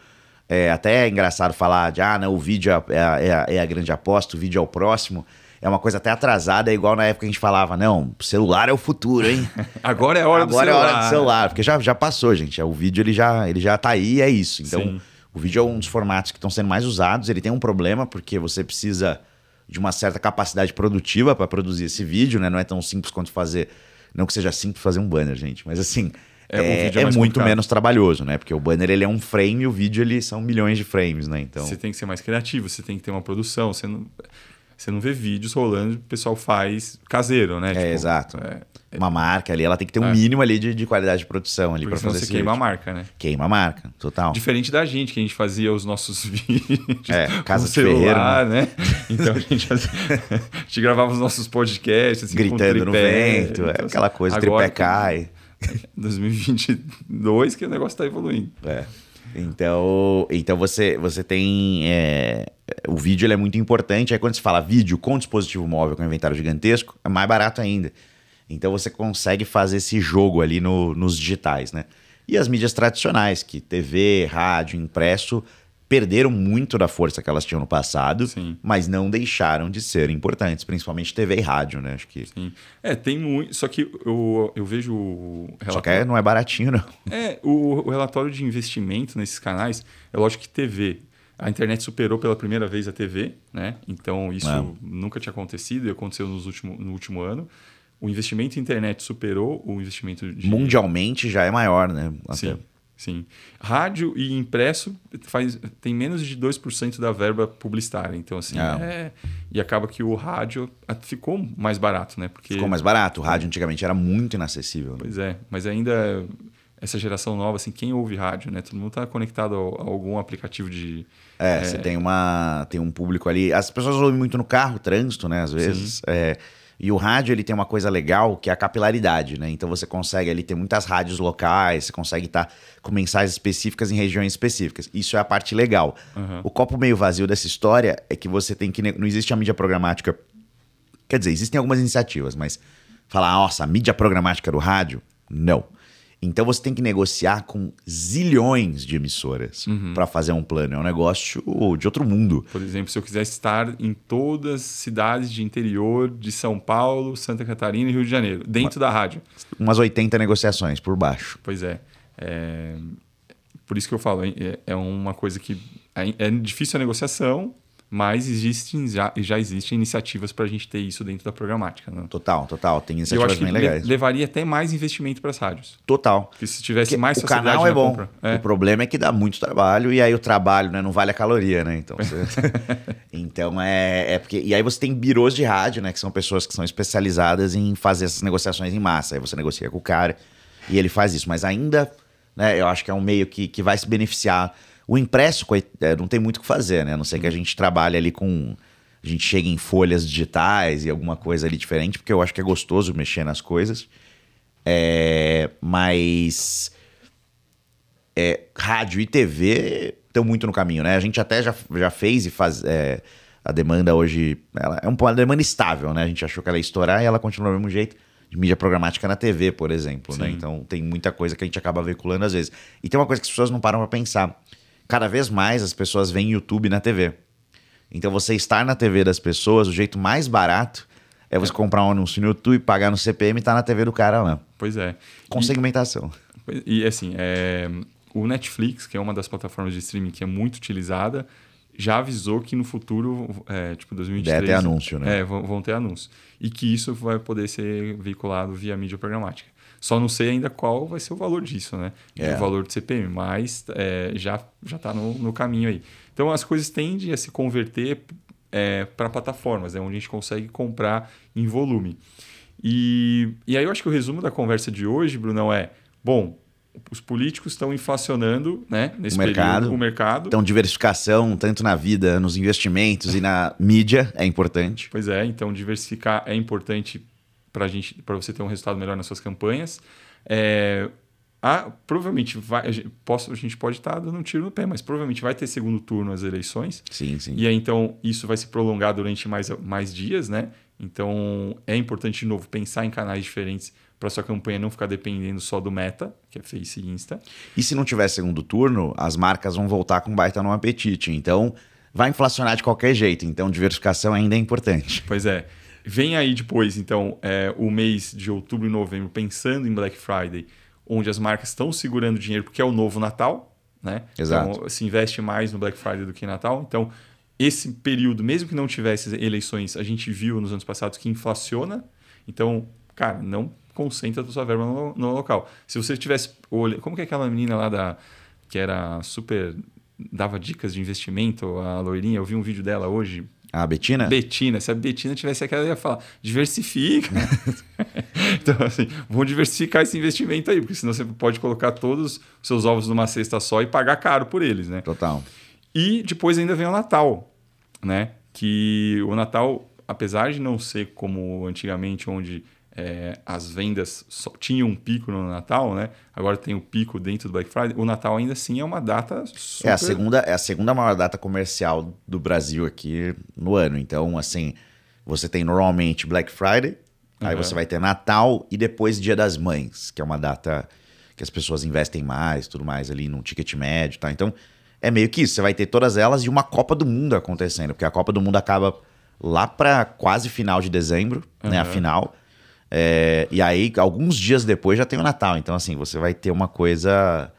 Speaker 2: É até engraçado falar de, ah, não, o vídeo é é é é a grande aposta, o vídeo é o próximo. É uma coisa até atrasada, é igual na época que a gente falava, não, celular é o futuro, hein? <laughs>
Speaker 1: Agora é hora do
Speaker 2: Agora
Speaker 1: celular.
Speaker 2: é hora do celular, porque já, já passou, gente. O vídeo ele já, ele já tá aí e é isso. Então,
Speaker 1: Sim.
Speaker 2: o vídeo é um dos formatos que estão sendo mais usados. Ele tem um problema porque você precisa de uma certa capacidade produtiva para produzir esse vídeo, né? Não é tão simples quanto fazer. Não que seja simples fazer um banner, gente, mas assim.
Speaker 1: É, o
Speaker 2: É,
Speaker 1: vídeo é
Speaker 2: é muito
Speaker 1: complicado.
Speaker 2: menos trabalhoso, né? Porque o banner ele é um frame e o vídeo ele são milhões de frames, né? Então,
Speaker 1: Você tem que ser mais criativo, você tem que ter uma produção. Você não, você não vê vídeos rolando, o pessoal faz caseiro, né?
Speaker 2: é exato.
Speaker 1: é,
Speaker 2: Uma marca ali, ela tem que ter um
Speaker 1: É.
Speaker 2: mínimo ali de, de qualidade de produção ali para fazer
Speaker 1: você queima a
Speaker 2: vídeo.
Speaker 1: marca, né?
Speaker 2: Queima a marca, total.
Speaker 1: Diferente da gente, que a gente fazia os nossos <laughs> vídeos
Speaker 2: É, Casa
Speaker 1: com
Speaker 2: de
Speaker 1: celular, né? Então a gente, <laughs> a gente gravava os nossos podcasts assim,
Speaker 2: Gritando no
Speaker 1: tripé.
Speaker 2: vento, é
Speaker 1: Então,
Speaker 2: aquela
Speaker 1: assim,
Speaker 2: coisa,
Speaker 1: agora,
Speaker 2: tripé cai. <laughs>
Speaker 1: 2022 que o negócio tá evoluindo.
Speaker 2: É. Então, então você, você tem. é, o vídeo é muito importante. Aí quando se fala vídeo com dispositivo móvel, com inventário gigantesco, é mais barato ainda. Então você consegue fazer esse jogo ali no- nos digitais, né? E as mídias tradicionais, que TV, rádio, impresso, perderam muito da força que elas tinham no passado,
Speaker 1: Sim.
Speaker 2: mas não deixaram de ser importantes, principalmente TV e rádio, né? Acho que.
Speaker 1: Sim. É, tem muito. Só que eu, eu vejo o
Speaker 2: Só que
Speaker 1: relatório.
Speaker 2: é- não é baratinho, não.
Speaker 1: É, o, o relatório de investimento nesses canais, é lógico que TV. A internet superou pela primeira vez a TV, né? Então isso
Speaker 2: É.
Speaker 1: nunca tinha acontecido e aconteceu nos último, no último ano. O investimento em internet superou o investimento de.
Speaker 2: Mundialmente já é maior, né? Até.
Speaker 1: Sim, sim. Rádio e impresso faz, tem menos de 2% da verba publicitária. Então, assim,
Speaker 2: Ah.
Speaker 1: é, e acaba que o rádio ah, ficou mais barato, né? Porque,
Speaker 2: Ficou mais barato. O rádio antigamente era muito inacessível. né?
Speaker 1: Pois é, mas ainda essa geração nova, assim, quem ouve rádio, né? Todo mundo está conectado a, algum aplicativo de.
Speaker 2: É, você tem uma tem um público ali. As pessoas ouvem muito no carro, trânsito, né? Às vezes. É, e o rádio ele tem uma coisa legal que é a capilaridade, né? Então você consegue ali ter muitas rádios locais, você consegue estar com mensagens específicas em regiões específicas. Isso é a parte legal. O copo meio vazio dessa história é que você tem que. Não existe a mídia programática. Quer dizer, existem algumas iniciativas, mas falar, nossa, a mídia programática do rádio? Não. Então você tem que negociar com zilhões de emissoras pra fazer um plano. É um negócio de outro mundo.
Speaker 1: Por exemplo, se eu quiser estar em todas as cidades de interior de São Paulo, Santa Catarina e Rio de Janeiro, dentro da rádio.
Speaker 2: Umas 80 negociações por baixo.
Speaker 1: Pois é. é, Por isso que eu falo, é, é uma coisa que é é difícil a negociação, mas existem, já, já existem iniciativas para a gente ter isso dentro da programática. Né?
Speaker 2: Total, total. Tem
Speaker 1: E eu
Speaker 2: iniciativas
Speaker 1: acho que
Speaker 2: bem
Speaker 1: le-
Speaker 2: legais.
Speaker 1: levaria até mais investimento para as rádios.
Speaker 2: Total.
Speaker 1: Porque se tivesse
Speaker 2: Porque
Speaker 1: mais
Speaker 2: o canal é bom.
Speaker 1: compra- É.
Speaker 2: O problema é que dá muito trabalho e aí o trabalho né, não vale a caloria, né? Então, você- <laughs> então é, é porque. E aí você tem birôs de rádio, né? Que são pessoas que são especializadas em fazer essas negociações em massa. Aí você negocia com o cara e ele faz isso. Mas ainda, né, eu acho que é um meio que, que vai se beneficiar. O impresso é, não tem muito o que fazer, né? A não ser que a gente trabalhe ali com. A gente chegue em folhas digitais e alguma coisa ali diferente, porque eu acho que é gostoso mexer nas coisas. É, mas é, rádio e TV estão muito no caminho, né? A gente até já, já fez e faz. é, a demanda hoje ela é um- uma demanda estável, né? A gente achou que ela ia estourar e ela continua do mesmo jeito. De mídia programática na TV, por exemplo, né?
Speaker 1: Sim.
Speaker 2: Então tem muita coisa que a gente acaba veiculando às vezes. E tem uma coisa que as pessoas não param pra pensar. Cada vez mais as pessoas veem YouTube na TV. Então você estar na TV das pessoas, o jeito mais barato é você comprar um anúncio no YouTube, pagar no CPM e tá na TV do cara lá.
Speaker 1: Pois é.
Speaker 2: Com
Speaker 1: E-
Speaker 2: segmentação.
Speaker 1: E assim, é, o Netflix, que é uma das plataformas de streaming que é muito utilizada, já avisou que no futuro, é, tipo 2023...
Speaker 2: Deve ter anúncio, né?
Speaker 1: É, vão, vão ter anúncio. E que isso vai poder ser veiculado via mídia programática. Só não sei ainda qual vai ser o valor disso, né?
Speaker 2: É.
Speaker 1: O valor do CPM, mas é, já já está no, no caminho aí. Então as coisas tendem a se converter para plataformas, né? onde a gente consegue comprar em volume. E, e aí eu acho que o resumo da conversa de hoje, Brunão, é: bom, os políticos estão inflacionando né, nesse
Speaker 2: O mercado.
Speaker 1: período o mercado.
Speaker 2: Então, diversificação, tanto na vida, nos investimentos e na mídia, é importante.
Speaker 1: Pois é, então diversificar é importante para gente, para você ter um resultado melhor nas suas campanhas. É, ah, provavelmente vai, a gente, posso, a gente pode estar dando um tiro no pé, mas provavelmente vai ter segundo turno as eleições.
Speaker 2: Sim, sim.
Speaker 1: E aí, então, isso vai se prolongar durante mais, mais dias, né? Então, é importante, de novo, pensar em canais diferentes para sua campanha não ficar dependendo só do Meta, que é Face e Insta.
Speaker 2: E se não tiver segundo turno, as marcas vão voltar com baita no apetite. Então, vai inflacionar de qualquer jeito. Então, diversificação ainda é importante.
Speaker 1: Pois é. Vem aí depois, então, é, o mês de outubro e novembro, pensando em Black Friday, onde as marcas estão segurando dinheiro porque é o novo Natal, né?
Speaker 2: Exato.
Speaker 1: Então, se investe mais no Black Friday do que em Natal. Então, esse período, mesmo que não tivesse eleições, a gente viu nos anos passados que inflaciona. Então, cara, não concentra a sua verba no, no local. Se você tivesse... olha- Como que é aquela menina lá da... que era super... dava dicas de investimento, a loirinha, eu vi um vídeo dela hoje,
Speaker 2: A Betina?
Speaker 1: Betina, se a Betina tivesse aquela, ela ia falar, diversifica. <laughs> então, assim, vamos diversificar esse investimento aí, porque senão você pode colocar todos os seus ovos numa cesta só e pagar caro por eles, né?
Speaker 2: Total.
Speaker 1: E depois ainda vem o Natal, né? Que o Natal, apesar de não ser como antigamente, onde é, as vendas só tinham um pico no Natal, né? Agora tem o pico dentro do Black Friday. O Natal ainda assim é uma data super...
Speaker 2: É a, segunda, é a segunda maior data comercial do Brasil aqui no ano. Então, assim, você tem normalmente Black Friday, aí
Speaker 1: Uhum.
Speaker 2: você vai ter Natal e depois Dia das Mães, que é uma data que as pessoas investem mais, tudo mais ali num ticket médio, tá? Então, é meio que isso. Você vai ter todas elas e uma Copa do Mundo acontecendo, porque a Copa do Mundo acaba lá para quase final de dezembro, né? A
Speaker 1: Uhum.
Speaker 2: final. É, e aí, alguns dias depois já tem o Natal. Então, assim, você vai ter uma coisa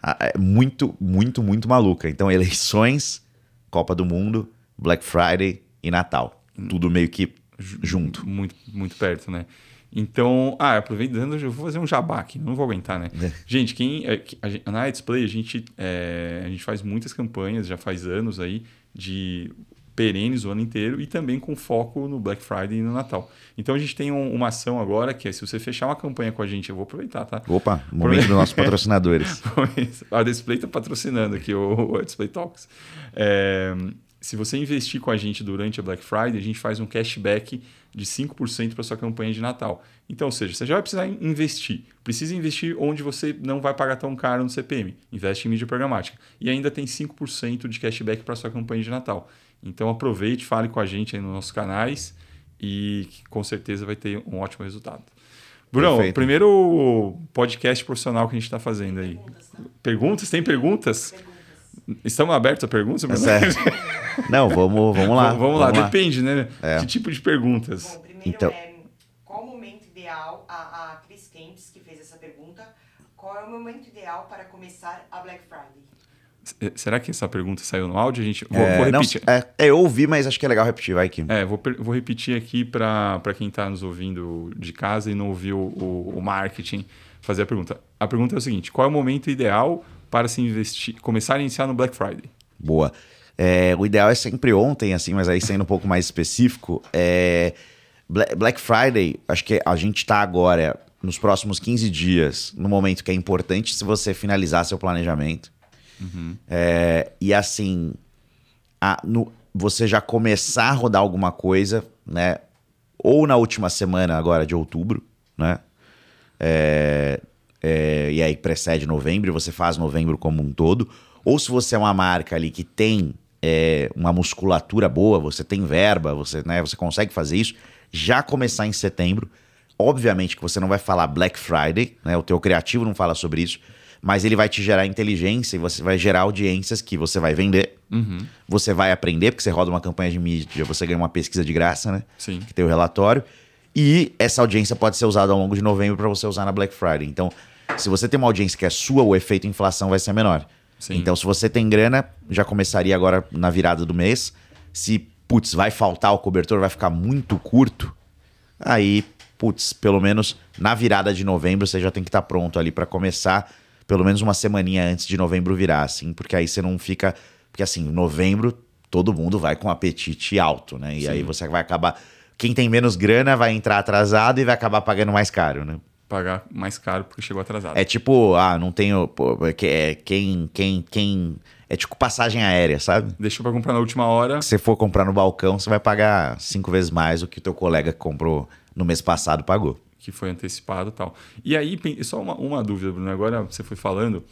Speaker 2: ah, é muito, muito, muito maluca. Então, eleições, Copa do Mundo, Black Friday e Natal. Tudo meio que junto.
Speaker 1: Muito, muito perto, né? Então, ah, aproveitando, eu vou fazer um jabá aqui, não vou aguentar, né?
Speaker 2: É.
Speaker 1: Gente, quem é, a gente- na Display a gente, é, a gente faz muitas campanhas, já faz anos aí, de perenes o ano inteiro e também com foco no Black Friday e no Natal. Então a gente tem um- uma ação agora que é se você fechar uma campanha com a gente, eu vou aproveitar, tá?
Speaker 2: Opa, momento dos nossos patrocinadores. <laughs>
Speaker 1: a Display está patrocinando aqui o, o Display Talks. É, se você investir com a gente durante a Black Friday, a gente faz um cashback de 5% para sua campanha de Natal. Então, ou seja, você já vai precisar investir. Precisa investir onde você não vai pagar tão caro no CPM. Investe em mídia programática. E ainda tem 5% de cashback para sua campanha de Natal. Então aproveite, fale com a gente aí nos nossos canais e com certeza vai ter um ótimo resultado. Brunão,
Speaker 2: Perfeito.
Speaker 1: primeiro podcast profissional que a gente está fazendo aí. Perguntas? Tem perguntas? Estamos abertos a perguntas? Bruno?
Speaker 2: Certo. <laughs> Não, vamos, vamos lá.
Speaker 1: Vamos, lá, depende, né?
Speaker 2: É.
Speaker 1: Que tipo de perguntas?
Speaker 3: Bom, primeiro
Speaker 2: Então-
Speaker 3: é qual o momento ideal, a, a Cris Kempis que fez essa pergunta, qual é o momento ideal para começar a Black Friday?
Speaker 1: Eh, Será que essa pergunta saiu no áudio? A gente vou,
Speaker 2: É,
Speaker 1: vou
Speaker 2: não,
Speaker 1: repetir.
Speaker 2: é, é, eu ouvi, mas acho que é legal repetir, vai aqui.
Speaker 1: É, vou, vou repetir aqui para quem está nos ouvindo de casa e não ouviu o, o marketing fazer a pergunta. A pergunta é o seguinte: qual é o momento ideal para se investir, começar a iniciar no Black Friday?
Speaker 2: Boa. É, o ideal é sempre ontem, assim, mas aí sendo um pouco mais específico, é, Bla- Black Friday, acho que a gente tá agora, nos próximos 15 dias, no momento que é importante se você finalizar seu planejamento. É, e assim, a- no- você já começar a rodar alguma coisa, né? Ou na última semana agora de outubro, né? É, é, e aí precede novembro, você faz novembro como um todo. Ou se você é uma marca ali que tem é, uma musculatura boa, você tem verba, você, né, você consegue fazer isso, já começar em setembro. Obviamente que você não vai falar Black Friday, né? O teu criativo não fala sobre isso, mas ele vai te gerar inteligência e você vai gerar audiências que você vai vender,
Speaker 1: Uhum.
Speaker 2: você vai aprender, porque você roda uma campanha de mídia, você ganha uma pesquisa de graça, né?
Speaker 1: Sim.
Speaker 2: Que tem o relatório. E essa audiência pode ser usada ao longo de novembro para você usar na Black Friday. Então, se você tem uma audiência que é sua, o efeito inflação vai ser menor.
Speaker 1: Sim.
Speaker 2: Então, se você tem grana, já começaria agora na virada do mês. Se, putz, vai faltar o cobertor, vai ficar muito curto, aí, putz, pelo menos na virada de novembro você já tem que estar pronto ali para começar, pelo menos uma semaninha antes de novembro virar, assim, porque aí você não fica. Porque assim, novembro todo mundo vai com apetite alto, né? E
Speaker 1: Sim.
Speaker 2: aí você vai acabar. Quem tem menos grana vai entrar atrasado e vai acabar pagando mais caro, né?
Speaker 1: Pagar mais caro porque chegou atrasado.
Speaker 2: É tipo, ah, não tenho. Pô, que- é, quem, quem, quem. É tipo passagem aérea, sabe?
Speaker 1: Deixou pra comprar na última hora.
Speaker 2: Se você for comprar no balcão, você vai pagar cinco vezes mais do que o teu colega que comprou no mês passado pagou.
Speaker 1: Que foi antecipado e tal. E aí, só uma, uma dúvida, Bruno, agora você foi falando,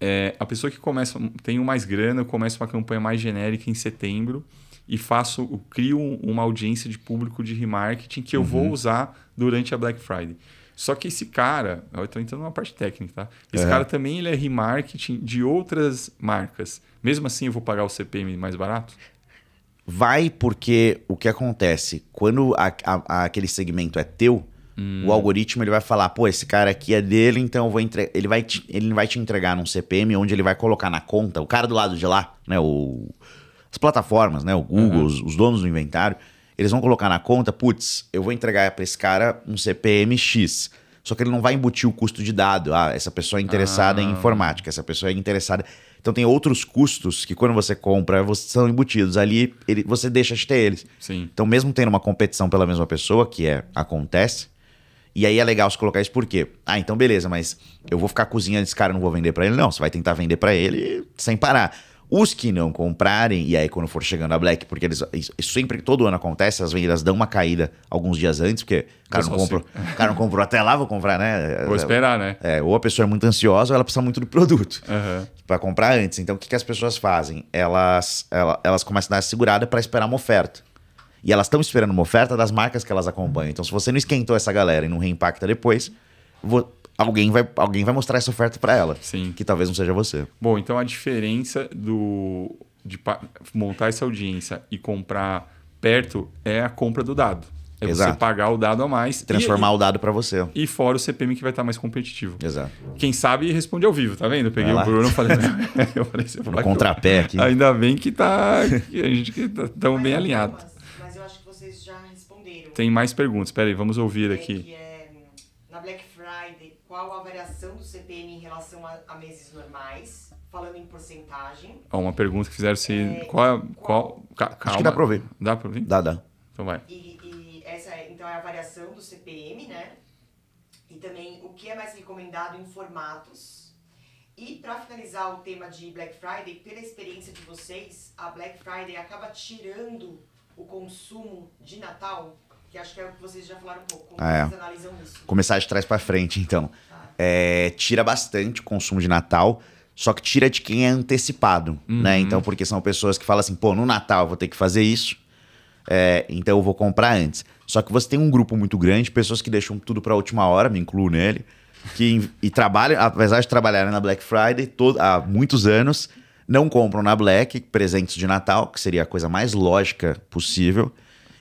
Speaker 1: é, a pessoa que começa, tem mais grana, começa uma campanha mais genérica em setembro e faço, crio um- uma audiência de público de remarketing que eu
Speaker 2: Uhum.
Speaker 1: vou usar durante a Black Friday. Só que esse cara, eu estou entrando numa parte técnica, tá? Esse
Speaker 2: Uhum.
Speaker 1: cara também ele é remarketing de outras marcas. Mesmo assim, eu vou pagar o CPM mais barato?
Speaker 2: Vai porque o que acontece? Quando a- a- aquele segmento é teu, o algoritmo ele vai falar, pô, esse cara aqui é dele, então eu vou entre... ele vai te, ele vai te entregar num CPM onde ele vai colocar na conta, o cara do lado de lá, né, o, as plataformas, né, o Google, os, os donos do inventário, eles vão colocar na conta, putz, eu vou entregar para esse cara um CPM X. Só que ele não vai embutir o custo de dado. Ah, essa pessoa é interessada em
Speaker 1: Ah.
Speaker 2: informática, essa pessoa é interessada. Então tem outros custos que quando você compra, você- são embutidos. Ali ele- você deixa de ter eles.
Speaker 1: Sim.
Speaker 2: Então, mesmo tendo uma competição pela mesma pessoa, que é acontece, e aí é legal você colocar isso por quê? Ah, então beleza, mas eu vou ficar cozinhando esse cara, não vou vender pra ele, não. Você vai tentar vender pra ele sem parar. Os que não comprarem, e aí quando for chegando a Black, porque eles, isso sempre, todo ano acontece, as vendas dão uma caída alguns dias antes, porque o cara, não comprou, cara não comprou até lá, vou comprar, né?
Speaker 1: Vou esperar, né?
Speaker 2: É, ou a pessoa é muito ansiosa ou ela precisa muito do produto
Speaker 1: Aham.
Speaker 2: para comprar antes. Então, o que, que as pessoas fazem? Elas, ela- elas começam a dar segurada para esperar uma oferta. E elas estão esperando uma oferta das marcas que elas acompanham. Então, se você não esquentou essa galera e não reimpacta depois, vo- alguém, vai, alguém vai mostrar essa oferta para ela.
Speaker 1: Sim.
Speaker 2: Que talvez não seja você.
Speaker 1: Bom, então a diferença do de montar essa audiência e comprar perto é a compra do dado. É você
Speaker 2: Exato.
Speaker 1: pagar o dado a mais e-
Speaker 2: Transformar o dado para você.
Speaker 1: e, fora o CPM que vai estar mais competitivo.
Speaker 2: Exato.
Speaker 1: Quem sabe responde ao vivo, tá vendo? Eu peguei o. Bruno e falei, <laughs> eu falei, você
Speaker 2: No contrapé aqui.
Speaker 1: Ainda bem que tá a gente que tá tão bem alinhado.
Speaker 3: Mas eu acho que vocês já responderam.
Speaker 1: Tem mais perguntas. Espera aí, vamos ouvir
Speaker 3: É,
Speaker 1: aqui.
Speaker 3: Que é, na Black Friday, qual a variação do CPM em relação a, a meses normais? Falando em porcentagem.
Speaker 1: Ó, uma pergunta que fizeram se
Speaker 3: É,
Speaker 1: qual qual ca- calma.
Speaker 2: Acho que dá pra ouvir.
Speaker 1: Dá pra ouvir?
Speaker 2: Dá, dá.
Speaker 1: Então vai.
Speaker 3: E, e essa é, então é a variação do CPM, né? E também o que é mais recomendado em formatos. E para finalizar o tema de Black Friday, pela experiência de vocês, a Black Friday acaba tirando o consumo de Natal, que acho que é o que vocês já falaram um pouco. Como
Speaker 2: Ah, é.
Speaker 3: vocês analisam isso?
Speaker 2: Começar de trás para frente, então. É, tira bastante o consumo de Natal, só que tira de quem é antecipado, né? Então, porque são pessoas que falam assim, pô, no Natal eu vou ter que fazer isso, é, então eu vou comprar antes. Só que você tem um grupo muito grande, pessoas que deixam tudo para a última hora, me incluo nele, que e trabalham, apesar de trabalharem na Black Friday todo, há muitos anos, não compram na Black presentes de Natal, que seria a coisa mais lógica possível,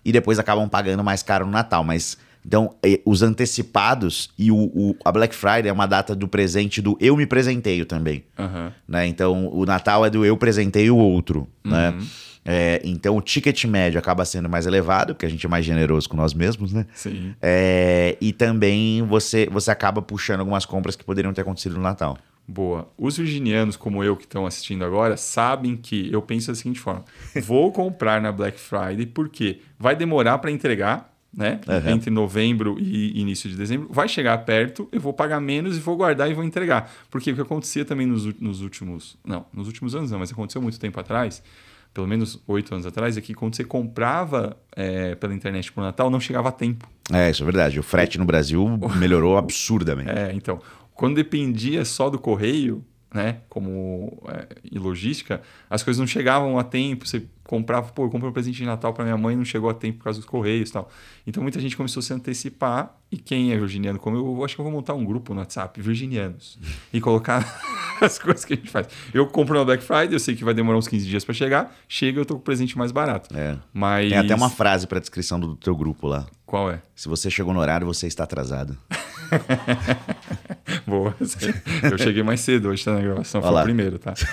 Speaker 2: e depois acabam pagando mais caro no Natal. Mas então, os antecipados e o, o- a Black Friday é uma data do presente do eu me presenteio também.
Speaker 1: Aham.
Speaker 2: Né? Então, o Natal é do eu presentei o outro. Né?
Speaker 1: Uhum.
Speaker 2: É, então, o ticket médio acaba sendo mais elevado, porque a gente é mais generoso com nós mesmos, né?
Speaker 1: Sim.
Speaker 2: É, e também você, você acaba puxando algumas compras que poderiam ter acontecido no Natal.
Speaker 1: Boa. Os virginianos, como eu, que estão assistindo agora, sabem que eu penso da seguinte forma: <laughs> vou comprar na Black Friday porque vai demorar para entregar, né?
Speaker 2: Uhum.
Speaker 1: Entre novembro e início de dezembro. Vai chegar perto, eu vou pagar menos e vou guardar e vou entregar. Porque o que acontecia também nos, nos últimos. Não, nos últimos anos não, mas aconteceu muito tempo atrás. Pelo menos oito anos atrás, é que quando você comprava é, pela internet por Natal, não chegava a tempo.
Speaker 2: É, isso é verdade. O frete no Brasil <laughs> melhorou absurdamente.
Speaker 1: É, então, quando dependia só do correio, né, como é, e logística, as coisas não chegavam a tempo, você comprava, pô, eu comprei um presente de Natal para minha mãe, não chegou a tempo por causa dos correios e tal. Então muita gente começou a se antecipar e quem é virginiano como eu, eu acho que eu vou montar um grupo no WhatsApp, virginianos, e colocar <laughs> as coisas que a gente faz. Eu compro no Black Friday, eu sei que vai demorar uns 15 dias para chegar, chega eu tô com o presente mais barato.
Speaker 2: É.
Speaker 1: Mas
Speaker 2: Tem até uma frase para descrição do teu grupo lá.
Speaker 1: Qual é?
Speaker 2: Se você chegou no horário, você está atrasado. <laughs>
Speaker 1: Boa. Eu cheguei mais cedo hoje tá, na gravação,
Speaker 2: Olha
Speaker 1: foi o primeiro, tá? <laughs>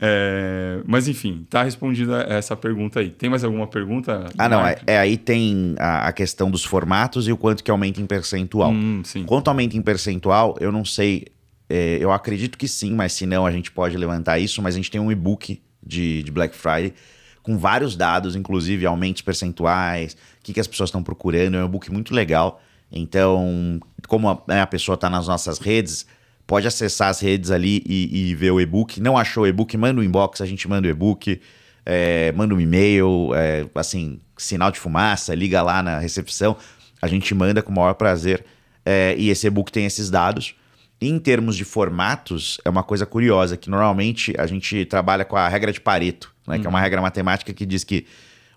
Speaker 1: É, mas enfim, tá respondida essa pergunta aí. Tem mais alguma pergunta?
Speaker 2: Ah, não. É, é, aí tem a, a questão dos formatos e o quanto que aumenta em percentual.
Speaker 1: Hum, sim.
Speaker 2: Quanto aumenta em percentual, eu não sei. é, eu acredito que sim, mas se não, a gente pode levantar isso. Mas a gente tem um e-book de, de Black Friday com vários dados, inclusive aumentos percentuais, o que, que as pessoas estão procurando. É um e-book muito legal. Então, como a, né, a pessoa está nas nossas redes, pode acessar as redes ali e, e ver o e-book. Não achou o e-book, manda um inbox, a gente manda o e-book. é, manda um e-mail, é, assim, sinal de fumaça, liga lá na recepção, a gente manda com o maior prazer. É, e esse e-book tem esses dados. Em termos de formatos, é uma coisa curiosa, que normalmente a gente trabalha com a regra de Pareto, né, que é uma regra matemática que diz que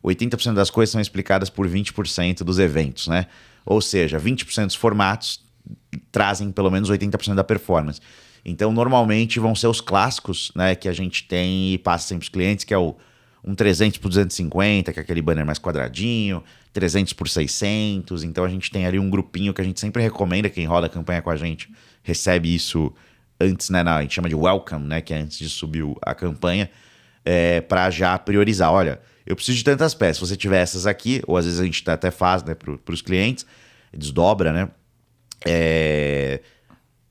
Speaker 2: 80% das coisas são explicadas por 20% dos eventos, né? Ou seja, 20% dos formatos trazem pelo menos 80% da performance. Então, normalmente vão ser os clássicos, né, que a gente tem e passa sempre os clientes, que é o um 300 por 250, que é aquele banner mais quadradinho, 300 por 600. Então, a gente tem ali um grupinho que a gente sempre recomenda, quem roda a campanha com a gente recebe isso antes, né, na, a gente chama de welcome, né, que é antes de subir a campanha, é, para já priorizar. Olha, eu preciso de tantas peças. Se você tiver essas aqui, ou às vezes a gente até faz, né, para os clientes, desdobra, né? é,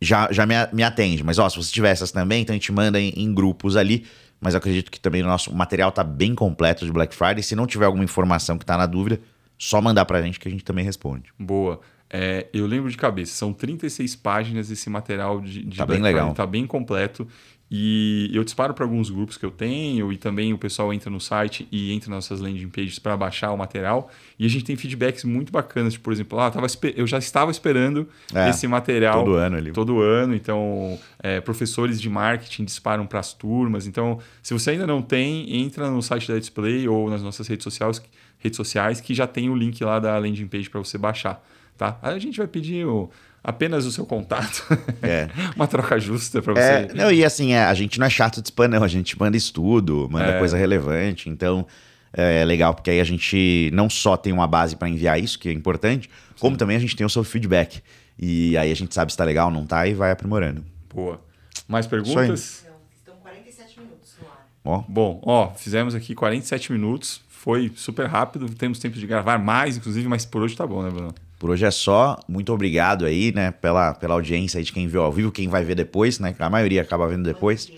Speaker 2: já, já me, me atende. Mas, ó, se você tiver essas também, então a gente manda em, em grupos ali. Mas eu acredito que também o nosso material tá bem completo de Black Friday. Se não tiver alguma informação que tá na dúvida, só mandar pra gente que a gente também responde.
Speaker 1: Boa. É, eu lembro de cabeça, são 36 páginas esse material de, de
Speaker 2: Tá
Speaker 1: Black
Speaker 2: bem legal.
Speaker 1: Friday, tá bem completo. E eu disparo para alguns grupos que eu tenho, e também o pessoal entra no site e entra nas nossas landing pages para baixar o material. E a gente tem feedbacks muito bacanas, tipo, por exemplo, ah, eu, já estava esperando
Speaker 2: É,
Speaker 1: esse material
Speaker 2: todo ano ali.
Speaker 1: Todo ano, então é, professores de marketing disparam para as turmas. Então, se você ainda não tem, entra no site da Display ou nas nossas redes sociais, redes sociais que já tem o link lá da landing page para você baixar. Tá? Aí a gente vai pedir o- apenas o seu contato, <laughs>
Speaker 2: É.
Speaker 1: uma troca justa para você.
Speaker 2: É, não, e assim, é, a gente não é chato de spam, não. A gente manda estudo, manda
Speaker 1: É.
Speaker 2: coisa relevante. Então, é legal, porque aí a gente não só tem uma base para enviar isso, que é importante, como também a gente tem o seu feedback. E aí a gente sabe se tá legal ou não tá e vai aprimorando.
Speaker 1: Boa. Mais perguntas?
Speaker 3: Não, estão 47 minutos no ar.
Speaker 2: Ó,
Speaker 1: Bom, ó, fizemos aqui 47 minutos. Foi super rápido. Temos tempo de gravar mais, inclusive, mas por hoje tá bom, né, Bruno?
Speaker 2: Por hoje é só. Muito obrigado aí, né, pela, pela audiência aí de quem viu ao vivo, quem vai ver depois, né? A maioria acaba vendo depois.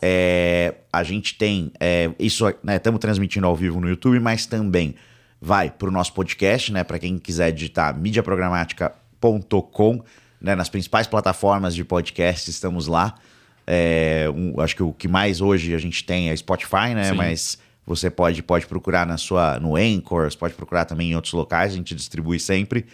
Speaker 2: É, a gente tem é, isso, né? Estamos transmitindo ao vivo no YouTube, mas também vai para o nosso podcast, né? Para quem quiser digitar mediaprogramática.com, né? Nas principais plataformas de podcast, estamos lá. É, um- acho que o que mais hoje a gente tem é Spotify, né?
Speaker 1: Sim.
Speaker 2: Mas você pode, pode procurar na sua, no Anchor, pode procurar também em outros locais, a gente distribui sempre.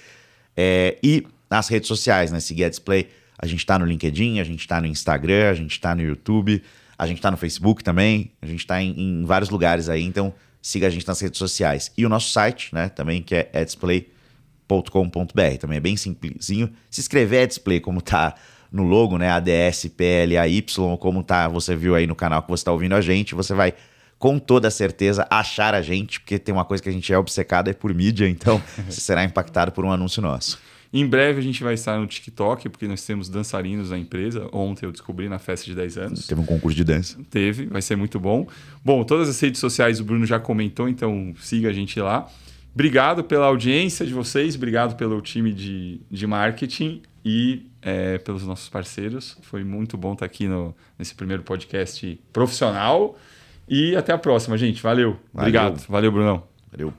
Speaker 2: É, e nas redes sociais, né? Seguir a Display. A gente tá no LinkedIn, a gente tá no Instagram, a gente tá no YouTube, a gente tá no Facebook também, a gente tá em, em vários lugares aí, então siga a gente nas redes sociais. E o nosso site, né, também, que é display.com.br, também é bem simplesinho. Se inscrever é Display, como tá no logo, né, ADSPLAY, como tá, você viu aí no canal que você tá ouvindo a gente, você vai com toda certeza achar a gente, porque tem uma coisa que a gente é obcecado é por mídia, então <laughs> você será impactado por um anúncio nosso.
Speaker 1: Em breve a gente vai estar no TikTok, porque nós temos dançarinos na empresa. Ontem eu descobri na festa de 10 anos.
Speaker 2: Teve um concurso de dança.
Speaker 1: Teve, vai ser muito bom. Bom, todas as redes sociais o Bruno já comentou, então siga a gente lá. Obrigado pela audiência de vocês, obrigado pelo time de, de marketing e é, pelos nossos parceiros. Foi muito bom estar aqui no, nesse primeiro podcast profissional. E até a próxima, gente. Valeu.
Speaker 2: Valeu.
Speaker 1: Obrigado. Valeu, Brunão.
Speaker 2: Valeu.